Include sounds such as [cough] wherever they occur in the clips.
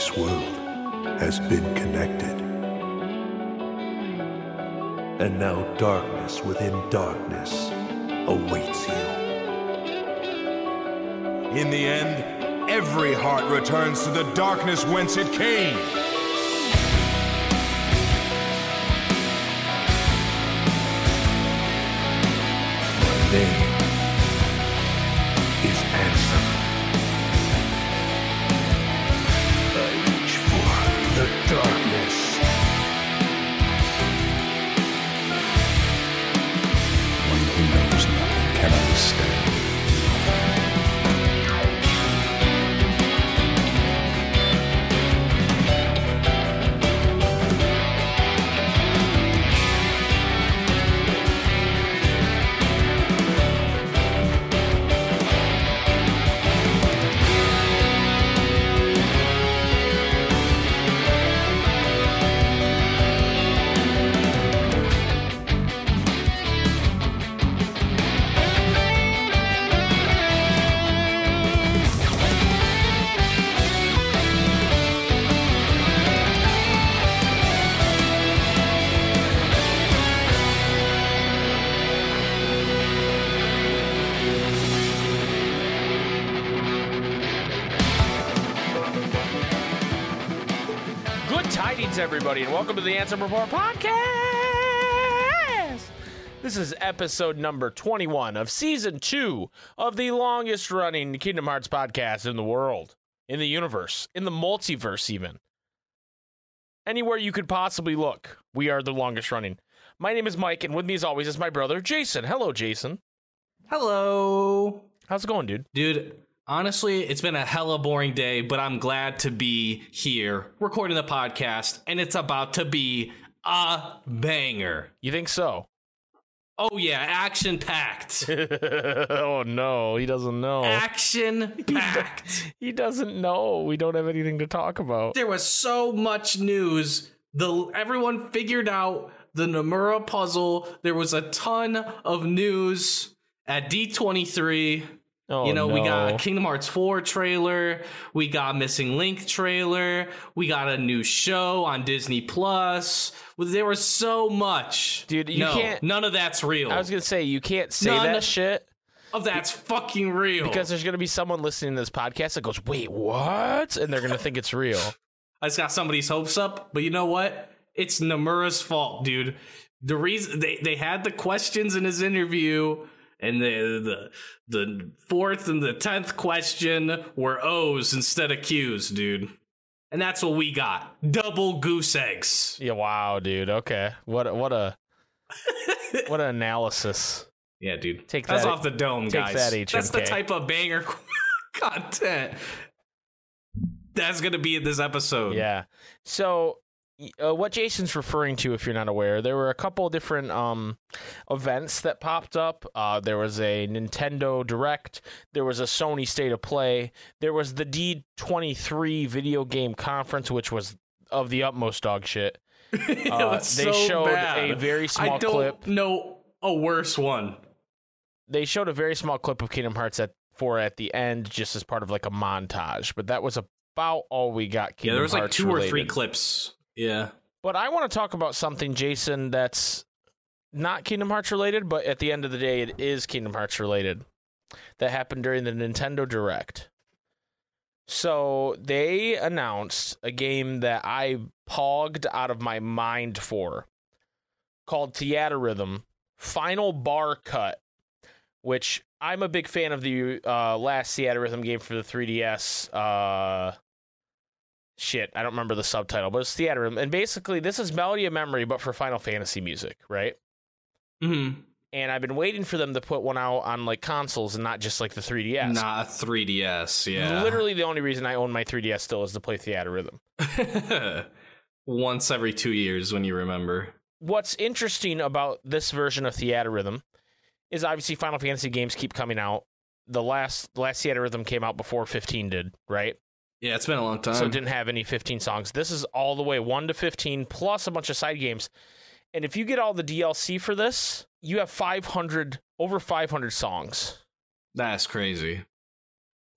this world has been connected. And now darkness within darkness awaits you. In the end, every heart returns to the darkness whence it came. My name and welcome to the Ansem Report podcast. This is episode number 21 of season two of the longest running Kingdom Hearts podcast in the world, in the universe, in the multiverse, even. Anywhere you could possibly look, we are the longest running. My name is Mike, and with me, as always, is my brother, Jason. Hello, Jason. Hello. How's it going, dude? Dude, honestly, it's been a hella boring day, but I'm glad to be here recording the podcast, and it's about to be a banger. You think so? [laughs] Oh, yeah, action packed. [laughs] oh, no, he doesn't know. action packed. [laughs] He doesn't know. We don't have anything to talk about. there was so much news. The everyone figured out the Nomura puzzle. There was a ton of news at D23. Oh, you know, we got Kingdom Hearts 4 trailer, we got Missing Link trailer, we got a new show on Disney Plus. There was so much. Dude, you no, can't- None of that's real. I was gonna say you can't say None that shit of that's fucking real. because there's gonna be someone listening to this podcast that goes, "Wait, what?" and they're gonna think it's real. [laughs] I just got somebody's hopes up, but you know what? It's Nomura's fault, dude. The reason they, they had the questions in his interview, and the the the fourth and the tenth question were O's instead of Q's, dude. And that's what we got. Double goose eggs. Yeah, wow, dude. Okay, what a, what a [laughs] what an analysis. Yeah, dude. Take that's that- off the dome, take guys. that, That's the type of banger [laughs] content that's gonna be in this episode. Yeah. So, uh, what Jason's referring to, if you're not aware, there were a couple of different um, events that popped up. Uh, there was a Nintendo Direct. There was a Sony State of Play. There was the D23 video game conference, which was of the utmost dog shit. it [laughs] Uh, they so showed bad. a very small I don't clip. know a worse one. They showed a very small clip of Kingdom Hearts at four at the end, just as part of like a montage. But that was about all we got. Kingdom yeah, there was like Hearts two or three clips. Yeah. But I want to talk about something, Jason, that's not Kingdom Hearts related, but at the end of the day, it is Kingdom Hearts related. That happened during the Nintendo Direct. So they announced a game that I pogged out of my mind for called Theatrhythm Final Bar Cut, which I'm a big fan of the uh, last Theatrhythm game for the 3DS. Uh, shit, I don't remember the subtitle, but it's Theatrhythm. And basically, this is Melody of Memory, but for Final Fantasy music, right? hmm And I've been waiting for them to put one out on like consoles and not just like the 3DS. Not a 3DS. Yeah. Literally, the only reason I own my 3DS still is to play Theatrhythm. [laughs] Once every two years when you remember. What's interesting about this version of Theatrhythm is obviously Final Fantasy games keep coming out. The last the last Theatrhythm came out before 15 did, right? Yeah, it's been a long time. so it didn't have any 15 songs. This is all the way 1 to 15 plus a bunch of side games. And if you get all the DLC for this, you have 500 over 500 songs. That's crazy.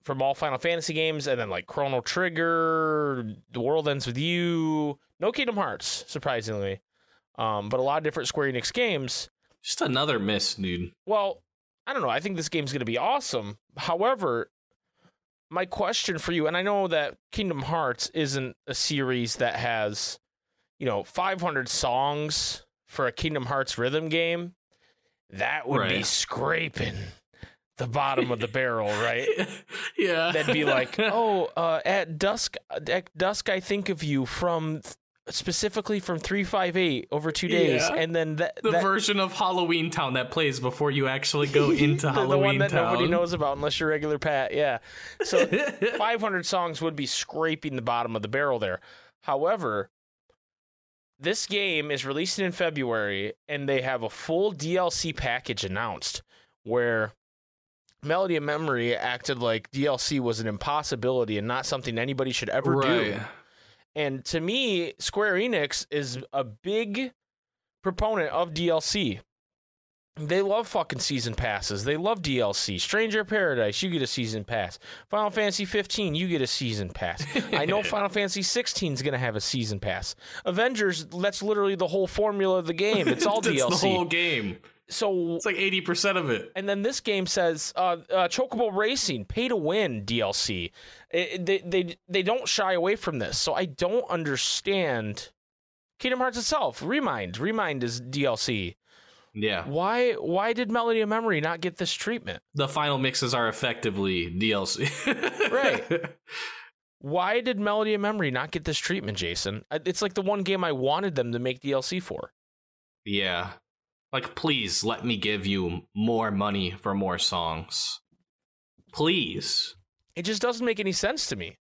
from all Final Fantasy games, and then like Chrono Trigger, The World Ends with You. No Kingdom Hearts, surprisingly, um, but a lot of different Square Enix games. Just another miss, dude. Well, I don't know. I think this game's going to be awesome. However, my question for you, and I know that Kingdom Hearts isn't a series that has, you know, 500 songs for a Kingdom Hearts rhythm game. That would be scraping the bottom of the [laughs] barrel, right? yeah. That'd be like, [laughs] oh, uh, at dusk, at dusk, I think of you from specifically from three five eight over two days, Yeah. and then that, the that version of Halloween Town that plays before you actually [laughs] go into the, the Halloween one that Town. nobody knows about unless you're regular Pat. Yeah, so [laughs] 500 songs would be scraping the bottom of the barrel there. However, this game is releasing in February, and they have a full DLC package announced where Melody of Memory acted like DLC was an impossibility and not something anybody should ever do. And to me, Square Enix is a big proponent of DLC. They love fucking season passes. They love DLC. Stranger Paradise, you get a season pass. Final Fantasy 15, you get a season pass. I know [laughs] Final Fantasy 16 is going to have a season pass. Avengers, that's literally the whole formula of the game. It's all [laughs] DLC. the whole game. So It's like 80% of it. and then this game says uh, uh, Chocobo Racing, pay to win DLC. It- they, they they don't shy away from this, so I don't understand. Kingdom Hearts itself, Remind, Remind is DLC. Yeah. Why why did Melody of Memory not get this treatment? The final mixes are effectively DLC. [laughs] Right. Why did Melody of Memory not get this treatment, Jason? Uh, It's like the one game I wanted them to make DLC for. yeah. Like, please let me give you more money for more songs. Please. It just doesn't make any sense to me.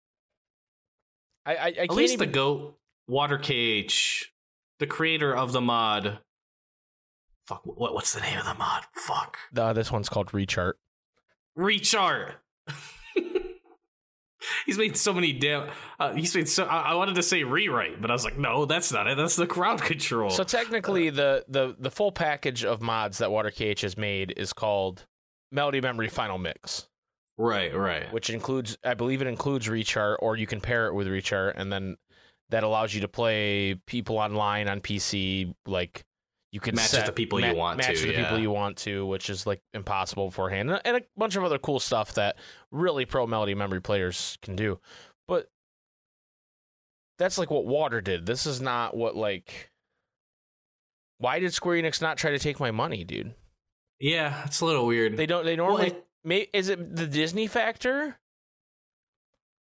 I I, I At can't least even. the GOAT, Water KH, the creator of the mod. Fuck, what, what's the name of the mod? Fuck. Uh, this one's called Rechart. Rechart. [laughs] [laughs] he's made so many damn. Uh, he's made so. I, I wanted to say rewrite, but I was like, no, that's not it. That's the crowd control. So technically, the the the full package of mods that Water KH has made is called Melody Memory Final Mix, right, right. which includes, I believe, it includes Rechart, or you can pair it with Rechart, and then that allows you to play people online on PC. Like you can Match with set- the people you want match to, with the yeah. people you want to, which is like impossible beforehand, and- and a bunch of other cool stuff that really pro Melody Memory players can do. But that's like what Water did. This is not what like. Why did Square Enix not try to take my money, dude? Yeah, it's a little weird. They don't. They well, normally. it- may, is it the Disney factor?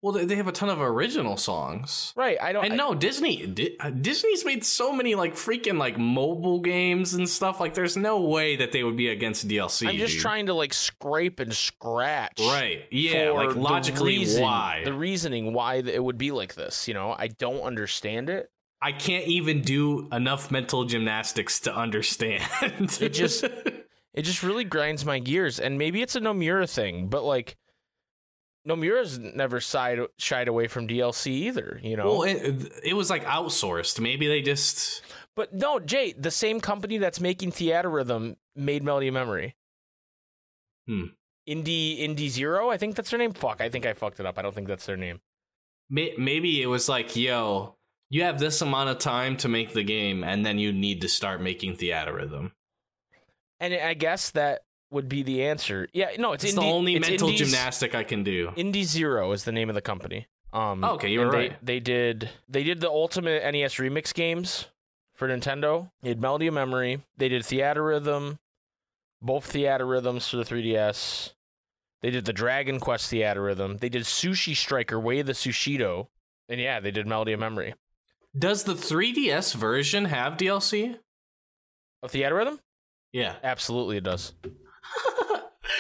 Well, they- they have a ton of original songs. Right. I don't. And no, Disney Di- uh, Disney's made so many like freaking like mobile games and stuff. Like, there's no way that they would be against DLC. I, am just dude. trying to like scrape and scratch. Right? Yeah, like the logically, reason- why? The reasoning why it would be like this. You know, I don't understand it. I can't even do enough mental gymnastics to understand. It just- [laughs] It just really grinds my gears. And maybe it's a Nomura thing, but like. Nomura's never shied, shied away from DLC either, you know. well, it, it was like outsourced. Maybe they just But no, Jay, the same company that's making Theatrhythm made Melody of Memory. Hmm. Indie Indie Zero, I think that's their name. Fuck, I think I fucked it up. I don't think that's their name. maybe it was like, yo, you have this amount of time to make the game, and then you need to start making Theatrhythm. And I guess that would be the answer. Yeah, no, it's, It's the only it's mental gymnastic I can do. Indie Zero is the name of the company. Um, Oh, okay, you were and they, right. They did they did the ultimate NES remix games for Nintendo. They had Melody of Memory. They did Theatrhythm, both Theatrhythms for the 3DS. They did the Dragon Quest Theatrhythm. They did Sushi Striker Way of the Sushido. And yeah, they did Melody of Memory. Does the 3DS version have DLC? Of Theater Rhythm? Yeah. Absolutely it does.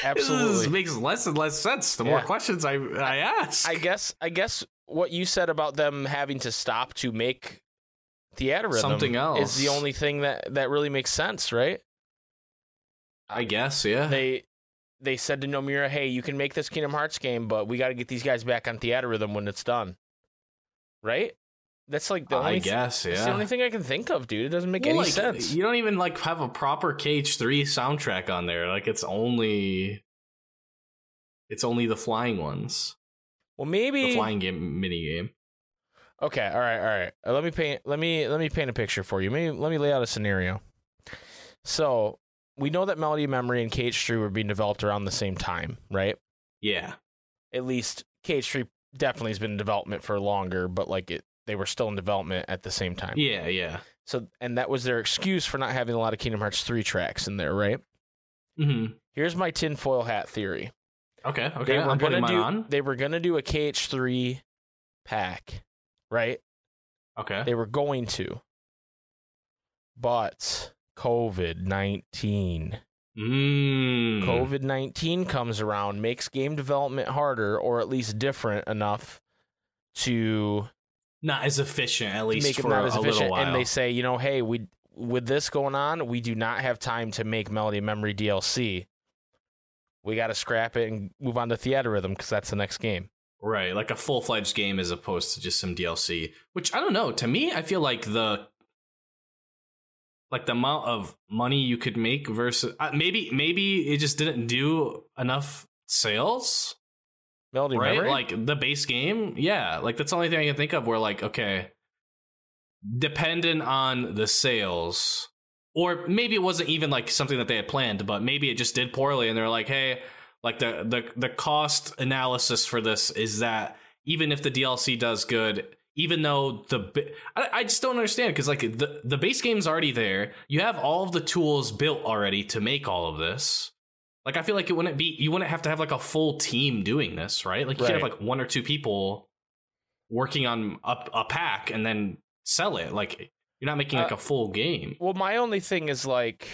This Absolutely. makes less and less sense the more questions I I ask. I guess I guess what you said about them having to stop to make Theatrhythm Something is the only thing that that really makes sense, right? I guess, yeah. They they said to Nomura, "Hey, you can make this Kingdom Hearts game, but we got to get these guys back on Theatrhythm when it's done." Right? That's like the I only th- guess, That's yeah. the only thing I can think of, dude. It doesn't make Well, any like, sense. You don't even like have a proper KH3 soundtrack on there. Like it's only It's only the flying ones. Well, maybe The flying game mini game. Okay, all right, all right. Uh, let me paint. Let me let me paint a picture for you. Maybe let me lay out a scenario. So we know that Melody Memory and KH3 were being developed around the same time, right? Yeah. At least KH3 definitely has been in development for longer, but like it, they were still in development at the same time. Yeah, yeah. So and that was their excuse for not having a lot of Kingdom Hearts 3 tracks in there, right? Mm-hmm. Here's my tinfoil hat theory. Okay, okay. they were I'm putting gonna mine do on. they were gonna do a KH3 pack, right? Okay. They were going to. But COVID 19. Mm. COVID 19 comes around, makes game development harder or at least different enough to Not as efficient, at least make for not a, as efficient. while. And they say, you know, hey, we with this going on, we do not have time to make Melody Memory DLC. We got to scrap it and move on to Theatrhythm because that's the next game. Right, like a full fledged game as opposed to just some DLC. Which I don't know. To me, I feel like the like the amount of money you could make versus uh, maybe maybe it just didn't do enough sales. Melody right, Memory? like the base game. Yeah, like that's the only thing I can think of. Where like okay, dependent on the sales. Or maybe it wasn't even like something that they had planned, but maybe it just did poorly, and they're like, "Hey, like the the the cost analysis for this is that even if the DLC does good, even though the I, I just don't understand because like the the base game's already there, you have all of the tools built already to make all of this. Like I feel like it wouldn't be you wouldn't have to have like a full team doing this, right? Like you could have like one or two people working on a, a pack and then sell it. Like you're not making like Uh, a full game. Well, my only thing is like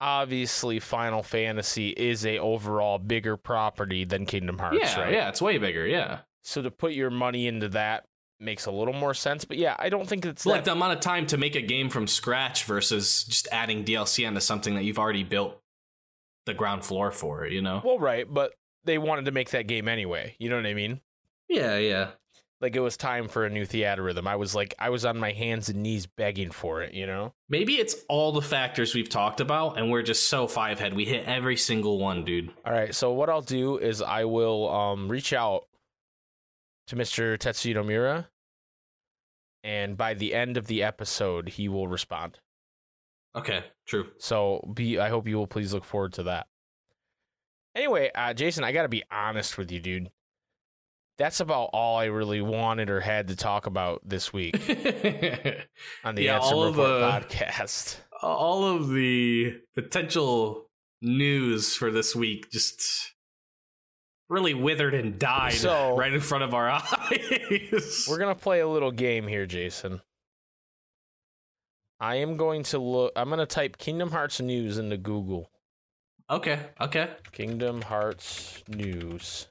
obviously Final Fantasy is a overall bigger property than Kingdom Hearts, yeah, right? yeah, it's way bigger. Yeah, So to put your money into that makes a little more sense. But yeah, I don't think it's it's like that- the amount of time to make a game from scratch versus just adding DLC onto something that you've already built the ground floor for. it, You know? well, right, but they wanted to make that game anyway. You know what I mean? Yeah, yeah. Like it was time for a new Theatrhythm. I was like, I was on my hands and knees begging for it. You know? Maybe it's all the factors we've talked about, and we're just so five head. We hit every single one, dude. All right. So what I'll do is I will um reach out to Mr. Tetsuya Nomura, and by the end of the episode, he will respond. Okay, true. So be I hope you will please look forward to that. Anyway, uh, Jason, I got to be honest with you, dude. That's about all I really wanted or had to talk about this week [laughs] on the Yeah, Ansem Report the- podcast. all of the potential news for this week just really withered and died So- right in front of our [laughs] eyes. We're gonna play a little game here, Jason. I am going to look. I'm gonna type Kingdom Hearts news into Google. okay, okay. Kingdom Hearts news,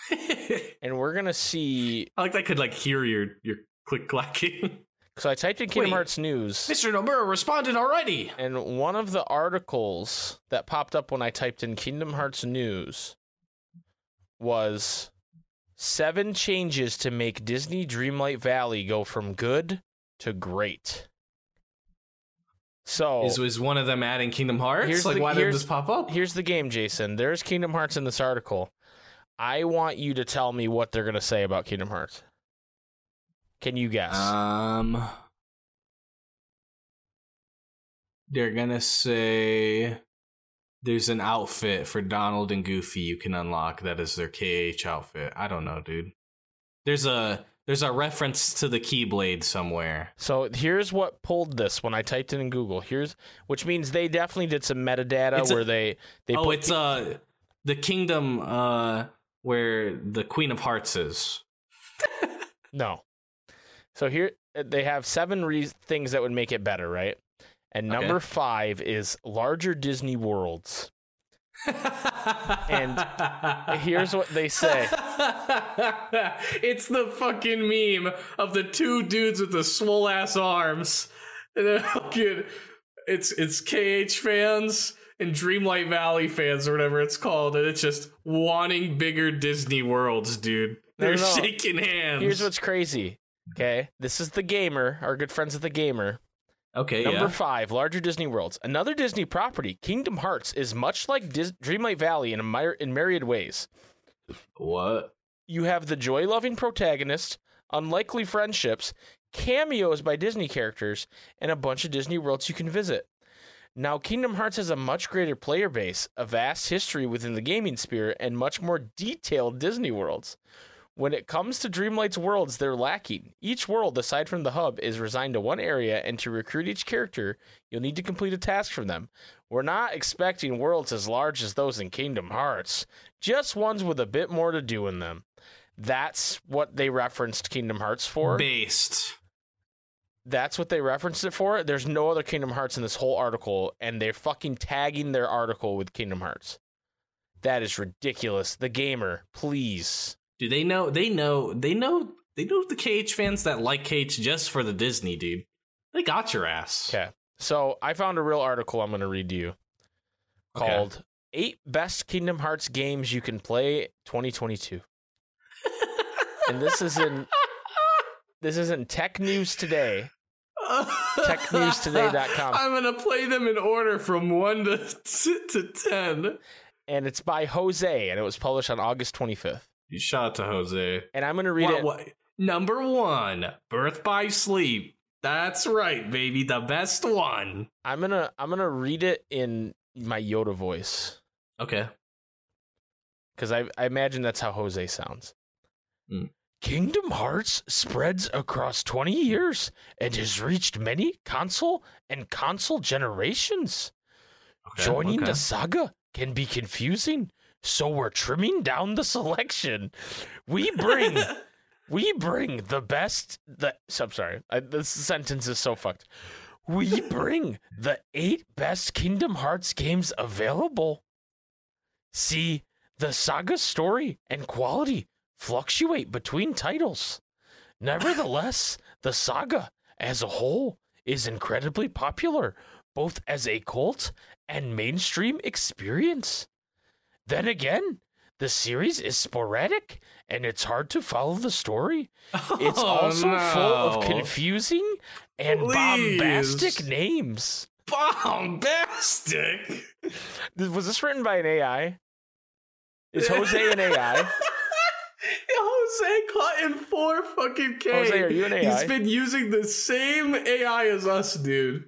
[laughs] and we're gonna see. I like that I could like hear your your click clacking. [laughs] So I typed in Kingdom Wait. Hearts news. Mr. Nomura responded already. And one of the articles that popped up when I typed in Kingdom Hearts news was seven changes to make Disney Dreamlight Valley go from good to great. So Is was one of them adding Kingdom Hearts? Here's like the- why did this pop up? here's the game, Jason. There's Kingdom Hearts in this article. I want you to tell me what they're going to say about Kingdom Hearts. Can you guess? Um, they're gonna say there's an outfit for Donald and Goofy you can unlock that is their KH outfit. I don't know, dude. There's a there's a reference to the Keyblade somewhere. so here's what pulled this when I typed it in Google. Here's which means they definitely did some metadata It's a- where they they oh, put it's uh the kingdom uh where the Queen of Hearts is. [laughs] No. So here uh, they have seven re- things that would make it better, right? And Okay. number five is larger Disney worlds. And Here's what they say. [laughs] it's the fucking meme of the two dudes with the swole ass arms. And [laughs] they're fucking it's it's KH fans and Dreamlight Valley fans or whatever it's called, and it's just wanting bigger Disney worlds, dude. They're no, no. shaking hands. Here's what's crazy. Okay, this is the gamer, our good friends at the gamer. Okay, Number yeah. five, larger Disney worlds. Another Disney property, Kingdom Hearts, is much like Dis- Dreamlight Valley in, a myr- in myriad ways. What? You have the joy loving protagonist, unlikely friendships, cameos by Disney characters, and a bunch of Disney worlds you can visit. Now, Kingdom Hearts has a much greater player base, a vast history within the gaming sphere, and much more detailed Disney worlds. When it comes to Dreamlight's worlds, they're lacking. Each world, aside from the hub, is resigned to one area, and to recruit each character, you'll need to complete a task from them. We're not expecting worlds as large as those in Kingdom Hearts, just ones with a bit more to do in them. That's what they referenced Kingdom Hearts for. Based. That's what they referenced it for. There's no other Kingdom Hearts in this whole article, and they're fucking tagging their article with Kingdom Hearts. That is ridiculous. The gamer, please. Do they know? They know. They know. They know the KH fans that like KH just for the Disney, dude. They got your ass. Okay. So I found a real article I'm going to read to you Okay. called Eight Best Kingdom Hearts Games You Can Play 2022. [laughs] and this is in this is in Tech News Today. TechNewsToday.com. [laughs] I'm gonna play them in order from one to [laughs] to ten. And it's by Jose, and it was published on August 25th. You shot to Jose. And I'm going to read What- it. what- Number one, Birth by Sleep. That's right, baby, the best one. I'm gonna I'm gonna read it in my Yoda voice Okay. because I I imagine that's how Jose sounds. Mm. Kingdom Hearts spreads across 20 years and has reached many console and console generations. okay. Joining okay. the saga can be confusing, so we're trimming down the selection. We bring [laughs] we bring the best the so, I'm sorry. I, this sentence is so fucked. We [laughs] bring the 8 best Kingdom Hearts games available. See, the saga story and quality fluctuate between titles. Nevertheless, the saga as a whole is incredibly popular, both as a cult and mainstream experience. Then again, the series is sporadic and it's hard to follow the story. It's Oh, also full of confusing and Please. bombastic names. bombastic. Was this written by an AI? Is Jose an AI? [laughs] Jose caught in four fucking K. Jose, are you an AI? He's been using the same AI as us, dude.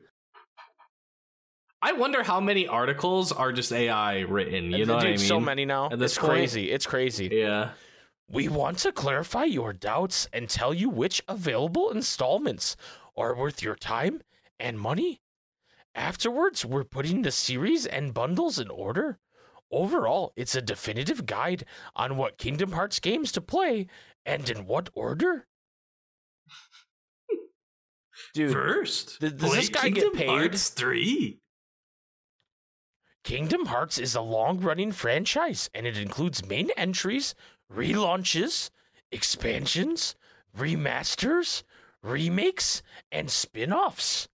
I wonder how many articles are just AI written. You know what I mean? So many now. At this It's point? crazy. It's crazy. Yeah. We want to clarify your doubts and tell you which available installments are worth your time and money. Afterwards, we're putting the series and bundles in order. Overall, it's a definitive guide on what Kingdom Hearts games to play and in what order. Dude, First, th- does this guy get Kingdom paid? Hearts three. Kingdom Hearts is a long running franchise and it includes main entries, relaunches, expansions, remasters, remakes, and spin offs.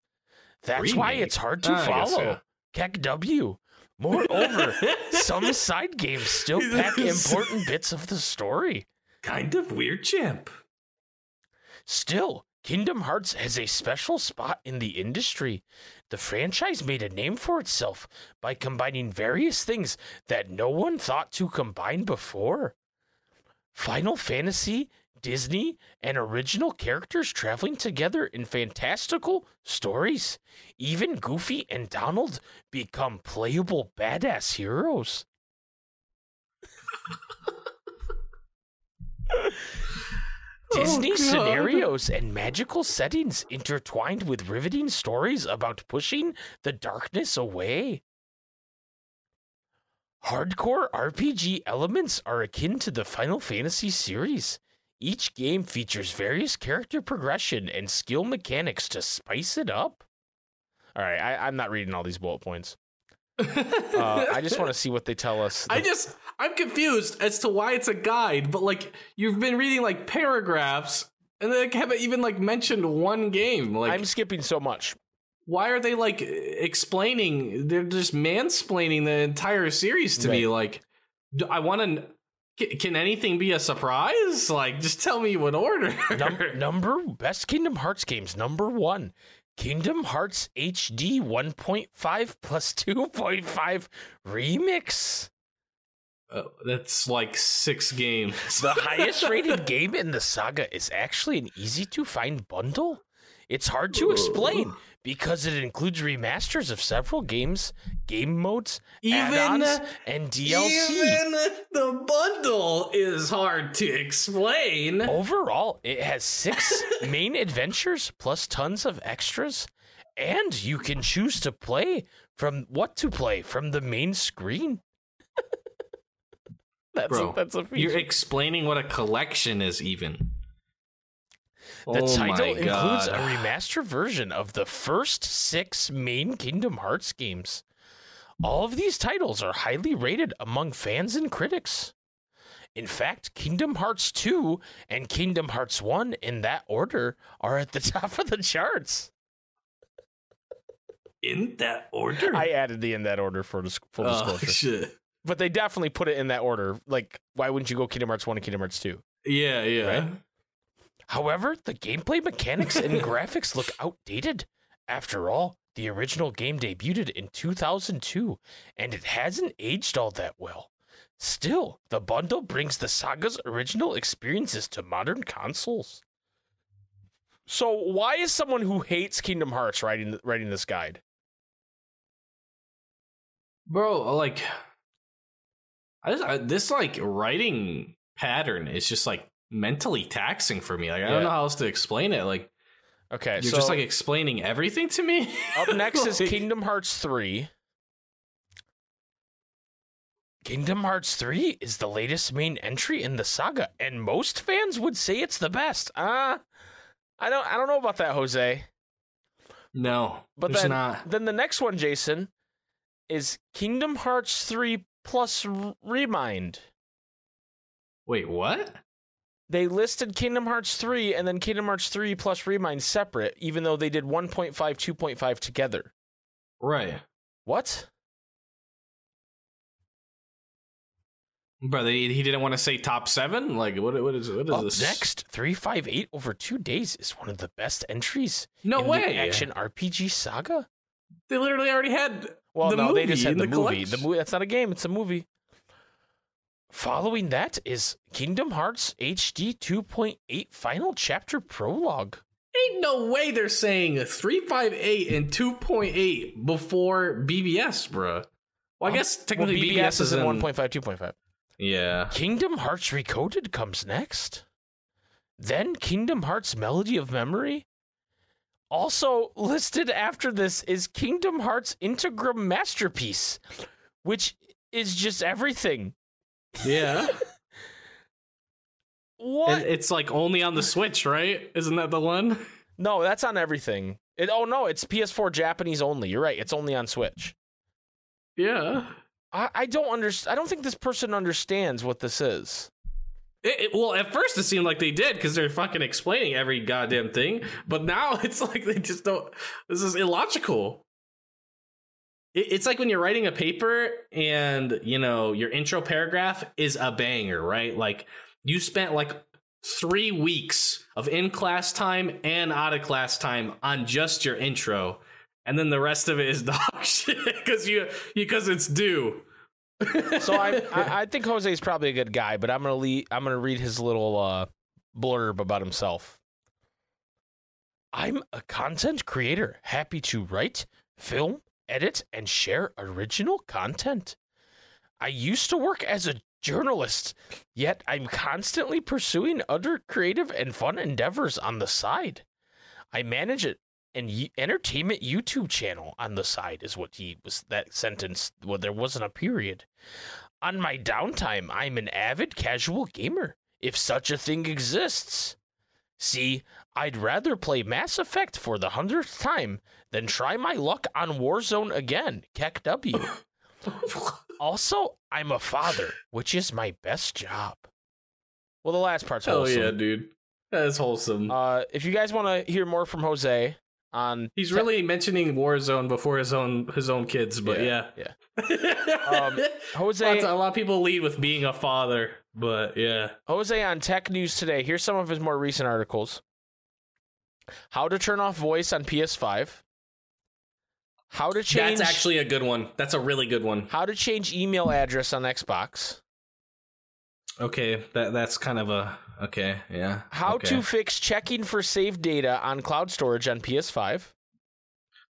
That's why it's hard to ah, guess, follow. yeah. KEKW. Moreover, [laughs] some side games still pack important bits of the story. kind of weird champ. Still, Kingdom Hearts has a special spot in the industry. The franchise made a name for itself by combining various things that no one thought to combine before. Final Fantasy, Disney, and original characters traveling together in fantastical stories. Even Goofy and Donald become playable badass heroes. [laughs] Disney Oh, scenarios and magical settings intertwined with riveting stories about pushing the darkness away. Hardcore RPG elements are akin to the Final Fantasy series. Each game features various character progression and skill mechanics to spice it up. All right, I, I'm not reading all these bullet points. Uh, I just want to see what they tell us. I just I'm confused as to why it's a guide, but like you've been reading like paragraphs and they haven't even like mentioned one game. Like I'm skipping so much. why are they like explaining they're just mansplaining the entire series to me like I want to can anything be a surprise? Like just tell me what order. Num- number best Kingdom Hearts games number one, Kingdom Hearts HD 1.5 plus 2.5 remix. Uh, that's like six games. [laughs] The highest rated [laughs] game in the saga is actually an easy to find bundle. It's hard to explain because it includes remasters of several games, game modes, Even- add-ons, and DLC. Even the bundle is hard to explain. Overall, it has six [laughs] main adventures plus tons of extras, and you can choose to play from what to play from the main screen. [laughs] that's Bro, a, that's a You're explaining what a collection is, even. The Oh title includes a God. remaster version of the first six main Kingdom Hearts games. All of these titles are highly rated among fans and critics. In fact, Kingdom Hearts 2 and Kingdom Hearts 1 in that order are at the [laughs] top of the charts. in that order. I added the in that order for dis- full oh, disclosure. shit. But they definitely put it in that order. Like, why wouldn't you go Kingdom Hearts 1 and Kingdom Hearts 2? Yeah, yeah. Right? However, the gameplay mechanics and [laughs] graphics look outdated. After all, the original game debuted in 2002, and it hasn't aged all that well. Still, the bundle brings the saga's original experiences to modern consoles. So, why is someone who hates Kingdom Hearts writing writing this guide? Bro, uh, like, I just, I, this like writing pattern is just like mentally taxing for me. Like, I Yeah. don't know how else to explain it. Like, Okay, you're so just like explaining everything to me. [laughs] Up next is Kingdom Hearts 3. Kingdom Hearts 3 is the latest main entry in the saga, and most fans would say it's the best. Uh I don't I don't know about that, Jose. No, But then not. then the next one, Jason, is Kingdom Hearts 3 plus Remind. Wait, what? They listed Kingdom Hearts 3 and then Kingdom Hearts 3 plus Remind separate, even though they did 1.5, 2.5 together. Right, What? bro. They, he didn't want to say top seven. Like, what? What is? What is Up this? next, 358 over two days is one of the best entries No in way. the action RPG saga. They literally already had. Well, the no, movie they just had the, the movie. The movie that's not a game; it's a movie. Following that is Kingdom Hearts HD 2.8 Final Chapter Prologue. Ain't no way they're saying three five eight and two point eight before BBS, bruh. Well, I um, guess technically well, BBS, BBS is in in 1.5, 2.5. Yeah. Kingdom Hearts Recoded comes next. Then Kingdom Hearts Melody of Memory. Also listed after this is Kingdom Hearts Integrum Masterpiece, which is just everything. Yeah. [laughs] What? and it's like only on the Switch, right? Isn't that the one? no, that's on everything. It, oh no, it's PS4 Japanese only. You're right. It's only on Switch. Yeah. I, I don't understand. I don't think this person understands what this is. It, it- well, at first it seemed like they did because they're fucking explaining every goddamn thing, but now [laughs] it's like they just don't. This is illogical. It, it's like when you're writing a paper and you know your intro paragraph is a banger, right? Like you spent like three weeks of in class time and out of class time on just your intro, and then the rest of it is [laughs] dog shit because you because it's due. [laughs] So I, I I think Jose is probably a good guy, but I'm gonna le- I'm gonna read his little uh, blurb about himself. I'm a content creator, happy to write, film, edit, and share original content. I used to work as a journalist, yet I'm constantly pursuing other creative and fun endeavors on the side. I manage an entertainment YouTube channel on the side is what he was that sentence well there wasn't a period. On my downtime, I'm an avid casual gamer, if such a thing exists. See, I'd rather play Mass Effect for the hundredth time than try my luck on Warzone again, KEKW. [laughs] also, I'm a father, which is my best job. Well, the last part's Hell wholesome. yeah, dude. That's wholesome. Uh, if you guys want to hear more from Jose on He's really mentioning Warzone before his own his own kids, but yeah. yeah. [laughs] um, Jose- Lots- a lot of people lead with being a father, but yeah. Jose on Tech News today. Here's some of his more recent articles. How to turn off voice on PS5. How to change That's actually a good one. That's a really good one. how to change email address on Xbox. Okay, that that's kind of a okay, yeah. How okay. to fix checking for saved data on cloud storage on PS5.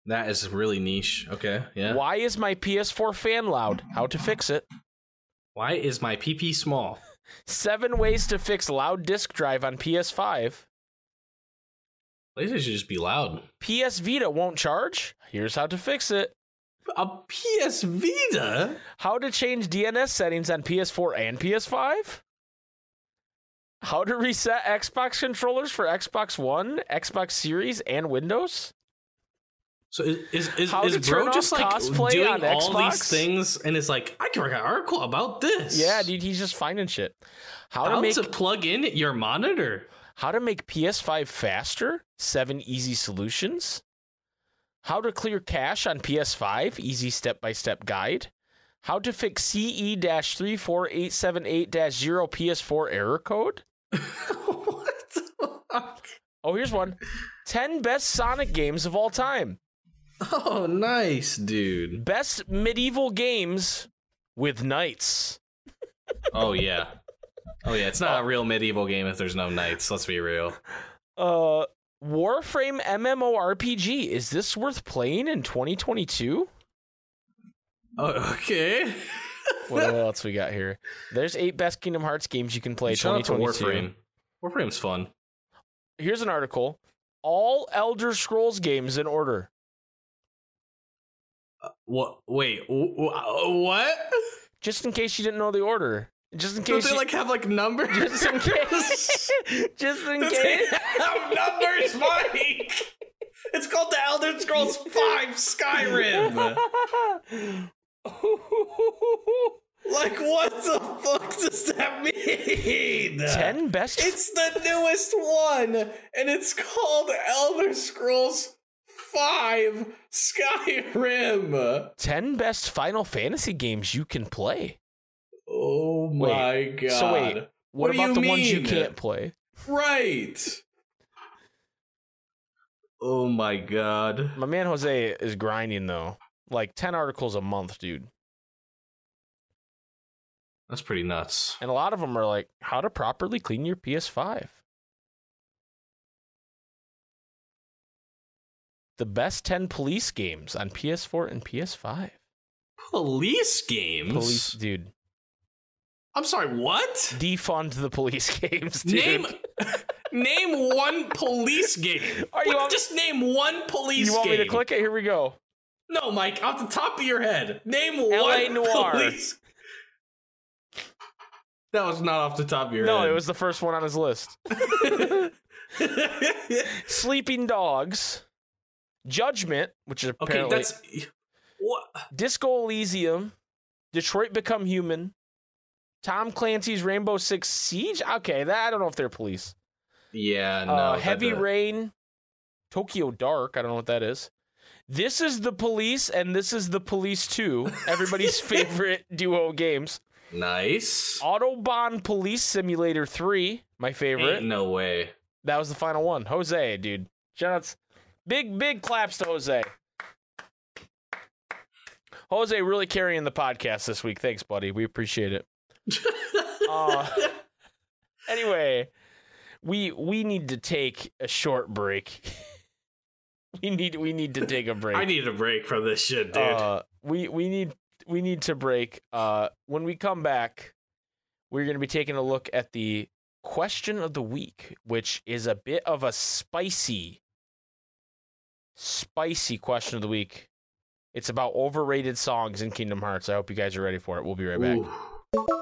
That is really niche. Okay, yeah. Why is my PS4 fan loud? How to fix it. Why is my PP small? [laughs] Seven ways to fix loud disk drive on PS5. PlayStation should just be loud. PS Vita won't charge. Here's how to fix it. A PS Vita? How to change DNS settings on PS4 and PS5. How to reset Xbox controllers for Xbox One, Xbox Series, and Windows. So is is, is, How is to turn bro just like cosplay doing on all Xbox? these things and is like, I can write an article about this. Yeah, dude, he's just finding shit. How How to make to plug in your monitor? How to make PS5 faster. Seven easy solutions. How to clear cache on PS5. Easy step-by-step guide. How to fix CE 34878 0 PS4 error code. [laughs] what? Oh, here's one 10 best Sonic games of all time. Oh, nice, dude. Best medieval games with knights. Oh yeah. Oh yeah, it's not a real medieval game if there's no knights. Let's be real. Uh, Warframe MMORPG. Is this worth playing in 2022? Oh, okay. [laughs] What else we got here? There's eight best Kingdom Hearts games you can play Shout to 2022. Warframe. Warframe's fun. Here's an article. All Elder Scrolls games in order. What? Wait. wh- wh- What? Just in case you didn't know the order. Just in case. Don't they like have like numbers? [laughs] just in case. [laughs] just in Do they case. have numbers, Mike? It's called the Elder Scrolls [laughs] Five Skyrim. Like, what the fuck does that mean? 10 best It's the newest one, and it's called Elder Scrolls Five Skyrim. 10 best Final Fantasy games you can play. Oh Wait, my god! so wait, What, What about the ones you can't play? Right. Oh my god. My man Jose is grinding though. Like 10 articles a month, dude. That's pretty nuts. And a lot of them are like how to properly clean your PS5. The best 10 police games on PS4 and PS5. Police games? Police, dude. I'm sorry, what? Defund the police [laughs] games, dude. Name [laughs] name one police game. Are you on- just name one police game? You want game. me to click it? Here we go. No, Mike, off the top of your head. Name LA one Noire. police. That was not off the top of your No, head. No, it was the first one on his list. [laughs] Sleeping Dogs, Judgment, which is okay, apparently that's what Disco Elysium, Detroit Become Human, Tom Clancy's Rainbow Six Siege. Okay, that I don't know if they're police. Yeah, no. uh, Heavy Rain, Tokyo Dark. I don't know what that is. This is the police, and this is the police two. [laughs] Everybody's [laughs] favorite duo games. Nice. Autobahn Police Simulator three, my favorite. Ain't no way. That was the final one. Jose, dude. Shoutouts. Big, big claps to Jose. Jose really carrying the podcast this week. Thanks, buddy. We appreciate it. [laughs] Uh, anyway, we we need to take a short break. [laughs] we need we need to take a [laughs] break. I need a break from this shit, dude. Uh, we we need we need to break. Uh, when we come back, we're going to be taking a look at the question of the week, which is a bit of a spicy, spicy question of the week. It's about overrated songs in Kingdom Hearts. I hope you guys are ready for it. We'll be right back. Ooh.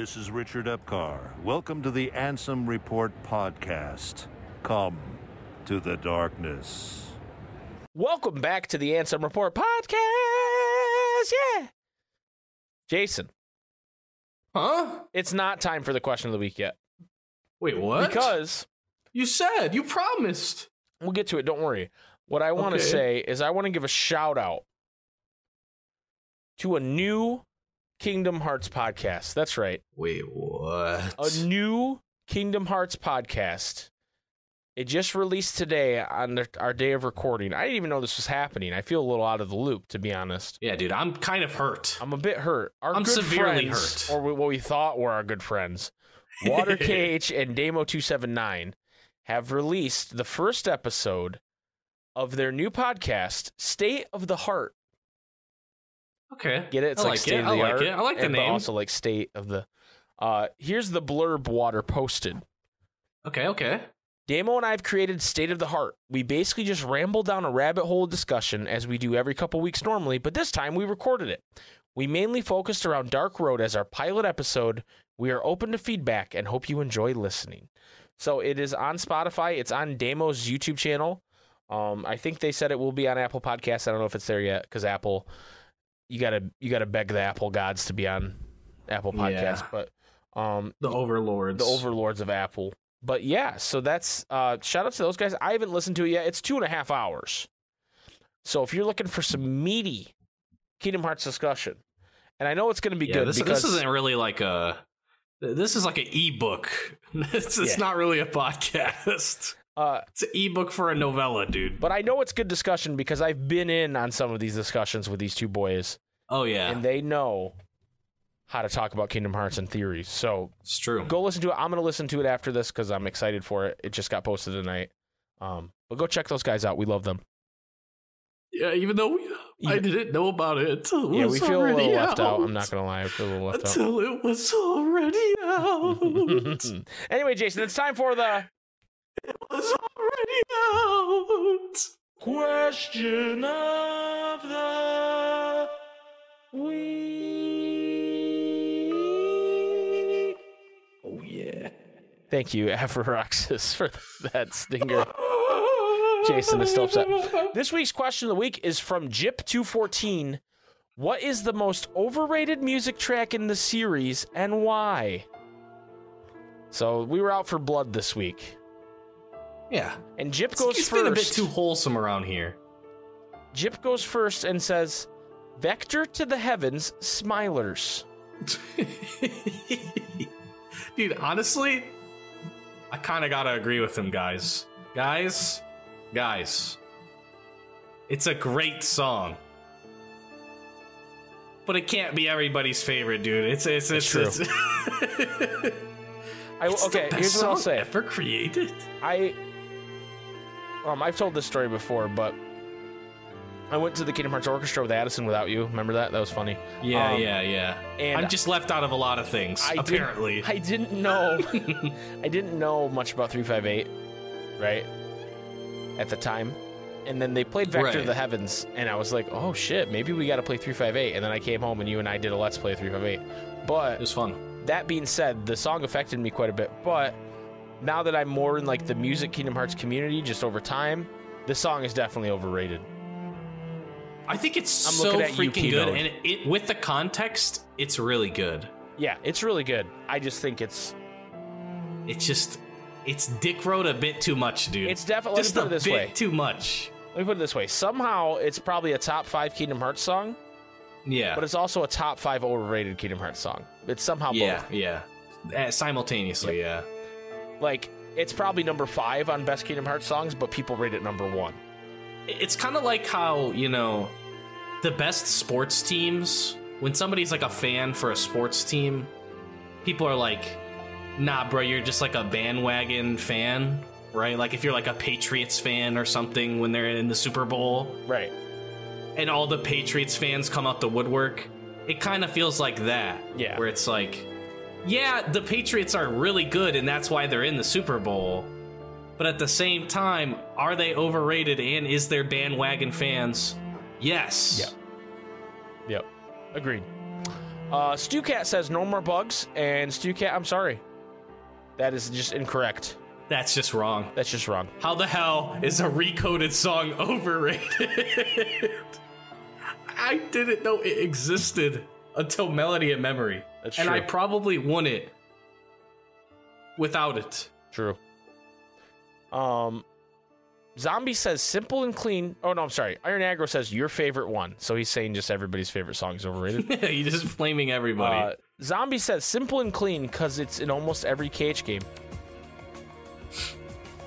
This is Richard Epcar. Welcome to the Ansem Report podcast. Come to the darkness. Welcome back to the Ansem Report podcast. Yeah. Jason, Huh? it's not time for the question of the week yet Wait, what? because you said you promised. we'll get to it. Don't worry. What I want to Okay. say is I want to give a shout out to a new Kingdom Hearts podcast. That's right. Wait, what? a new Kingdom Hearts podcast. It just released today on the, our day of recording. I didn't even know this was happening. I feel a little out of the loop, to be honest. yeah, dude, I'm kind of hurt. I'm a bit hurt. Our I'm severely friends, hurt. or what we thought were our good friends, Water [laughs] KH and Damo279, have released the first episode of their new podcast, State of the Heart. Okay. Get it? It's I like, like state it. of I like art. it. I like the and- but name. also like state of the. Uh, here's the blurb Water posted. Okay, okay. Damo and I have created State of the Heart. We basically just ramble down a rabbit hole of discussion as we do every couple weeks normally, but this time we recorded it. We mainly focused around Dark Road as our pilot episode. We are open to feedback and hope you enjoy listening. So it is on Spotify. It's on Damo's YouTube channel. Um, I think they said it will be on Apple Podcasts. I don't know if it's there yet because Apple, you gotta you gotta beg the Apple gods to be on Apple Podcasts. Yeah. But um, The overlords. the overlords of Apple. But yeah, so that's uh shout out to those guys. I haven't listened to it yet. It's two and a half hours. So if you're looking for some meaty Kingdom Hearts discussion, and I know it's gonna be yeah, good this, because this isn't really like a. This is like an ebook. [laughs] It's, it's Yeah. not really a podcast. Uh It's an ebook for a novella, dude. but I know it's good discussion because I've been in on some of these discussions with these two boys Oh yeah, and they know how to talk about Kingdom Hearts and theories. So it's true. go listen to it. I'm gonna listen to it after this because I'm excited for it. It just got posted tonight. Um, but go check those guys out. We love them. Yeah, even though we, I didn't know about it until it Yeah, we feel a little left out. out. I'm not gonna lie, I feel a little left out. until it was already [laughs] out. anyway, Jason, it's time for the was already out. question of the week. Oh yeah. Thank you, Aphroxis, for that stinger. Jason is still upset. This week's question of the week is from Jip214. What is the most overrated music track in the series and why? So we were out for blood this week. Yeah, And Jip it's, goes it's first. been a bit too wholesome around here. Jip goes first and says, Vector to the heavens, smilers. [laughs] Dude, honestly, I kind of gotta agree with him, guys. Guys, guys, it's a great song, but it can't be everybody's favorite, dude. It's it's it's, true. it's, [laughs] I, it's the okay, best here's what I'll song say. Ever created? I um I've told this story before, but I went to the Kingdom Hearts Orchestra with Addison without you. Remember that? That was funny. Yeah, Um, yeah, yeah. and I'm just left out of a lot of things. I didn't- apparently, I didn't know [laughs] I didn't know much about 358, right? At the time. And then they played Vector Right. of the Heavens, and I was like, oh shit, maybe we got to play 358. And then I came home, and you and I did a Let's Play 358. But it was fun. that being said, the song affected me quite a bit. But now that I'm more in like the music Kingdom Hearts community, just over time, this song is definitely overrated. I think it's I'm so at you, freaking good, and it, it with the context, it's really good. Yeah, it's really good. I just think it's It's just, it's Dick Road a bit too much, dude. it's definitely. Just put a it this bit way. too much. Let me put it this way. Somehow, it's probably a top five Kingdom Hearts song, Yeah, but it's also a top five overrated Kingdom Hearts song. It's somehow yeah, both. yeah. Uh, simultaneously, yeah. Like it's probably number five on best Kingdom Hearts songs, but people rate it number one. It's kind of like how you know the best sports teams. When somebody's like a fan for a sports team, people are like, "Nah, bro, you're just like a bandwagon fan." Right? Like if you're like a Patriots fan or something when they're in the Super Bowl, Right. and all the Patriots fans come out the woodwork. It kind of feels like that. Yeah. Where it's like, yeah, the Patriots are really good and that's why they're in the Super Bowl. But at the same time, are they overrated and is there bandwagon fans? Yes. Yeah. Yep. Agreed. Uh, Stu says no more bugs, and Stu Cat, I'm sorry. That is just incorrect. That's just wrong. That's just wrong. How the hell is a recoded song [laughs] overrated? I didn't know it existed until Melody and Memory. That's and true. I probably won it without it. True. Um, Zombie says simple and clean. Oh no, I'm sorry. Iron Aggro says your favorite one. So he's saying just everybody's favorite song is overrated. [laughs] you just flaming everybody. Uh, Zombie says simple and clean because it's in almost every KH game.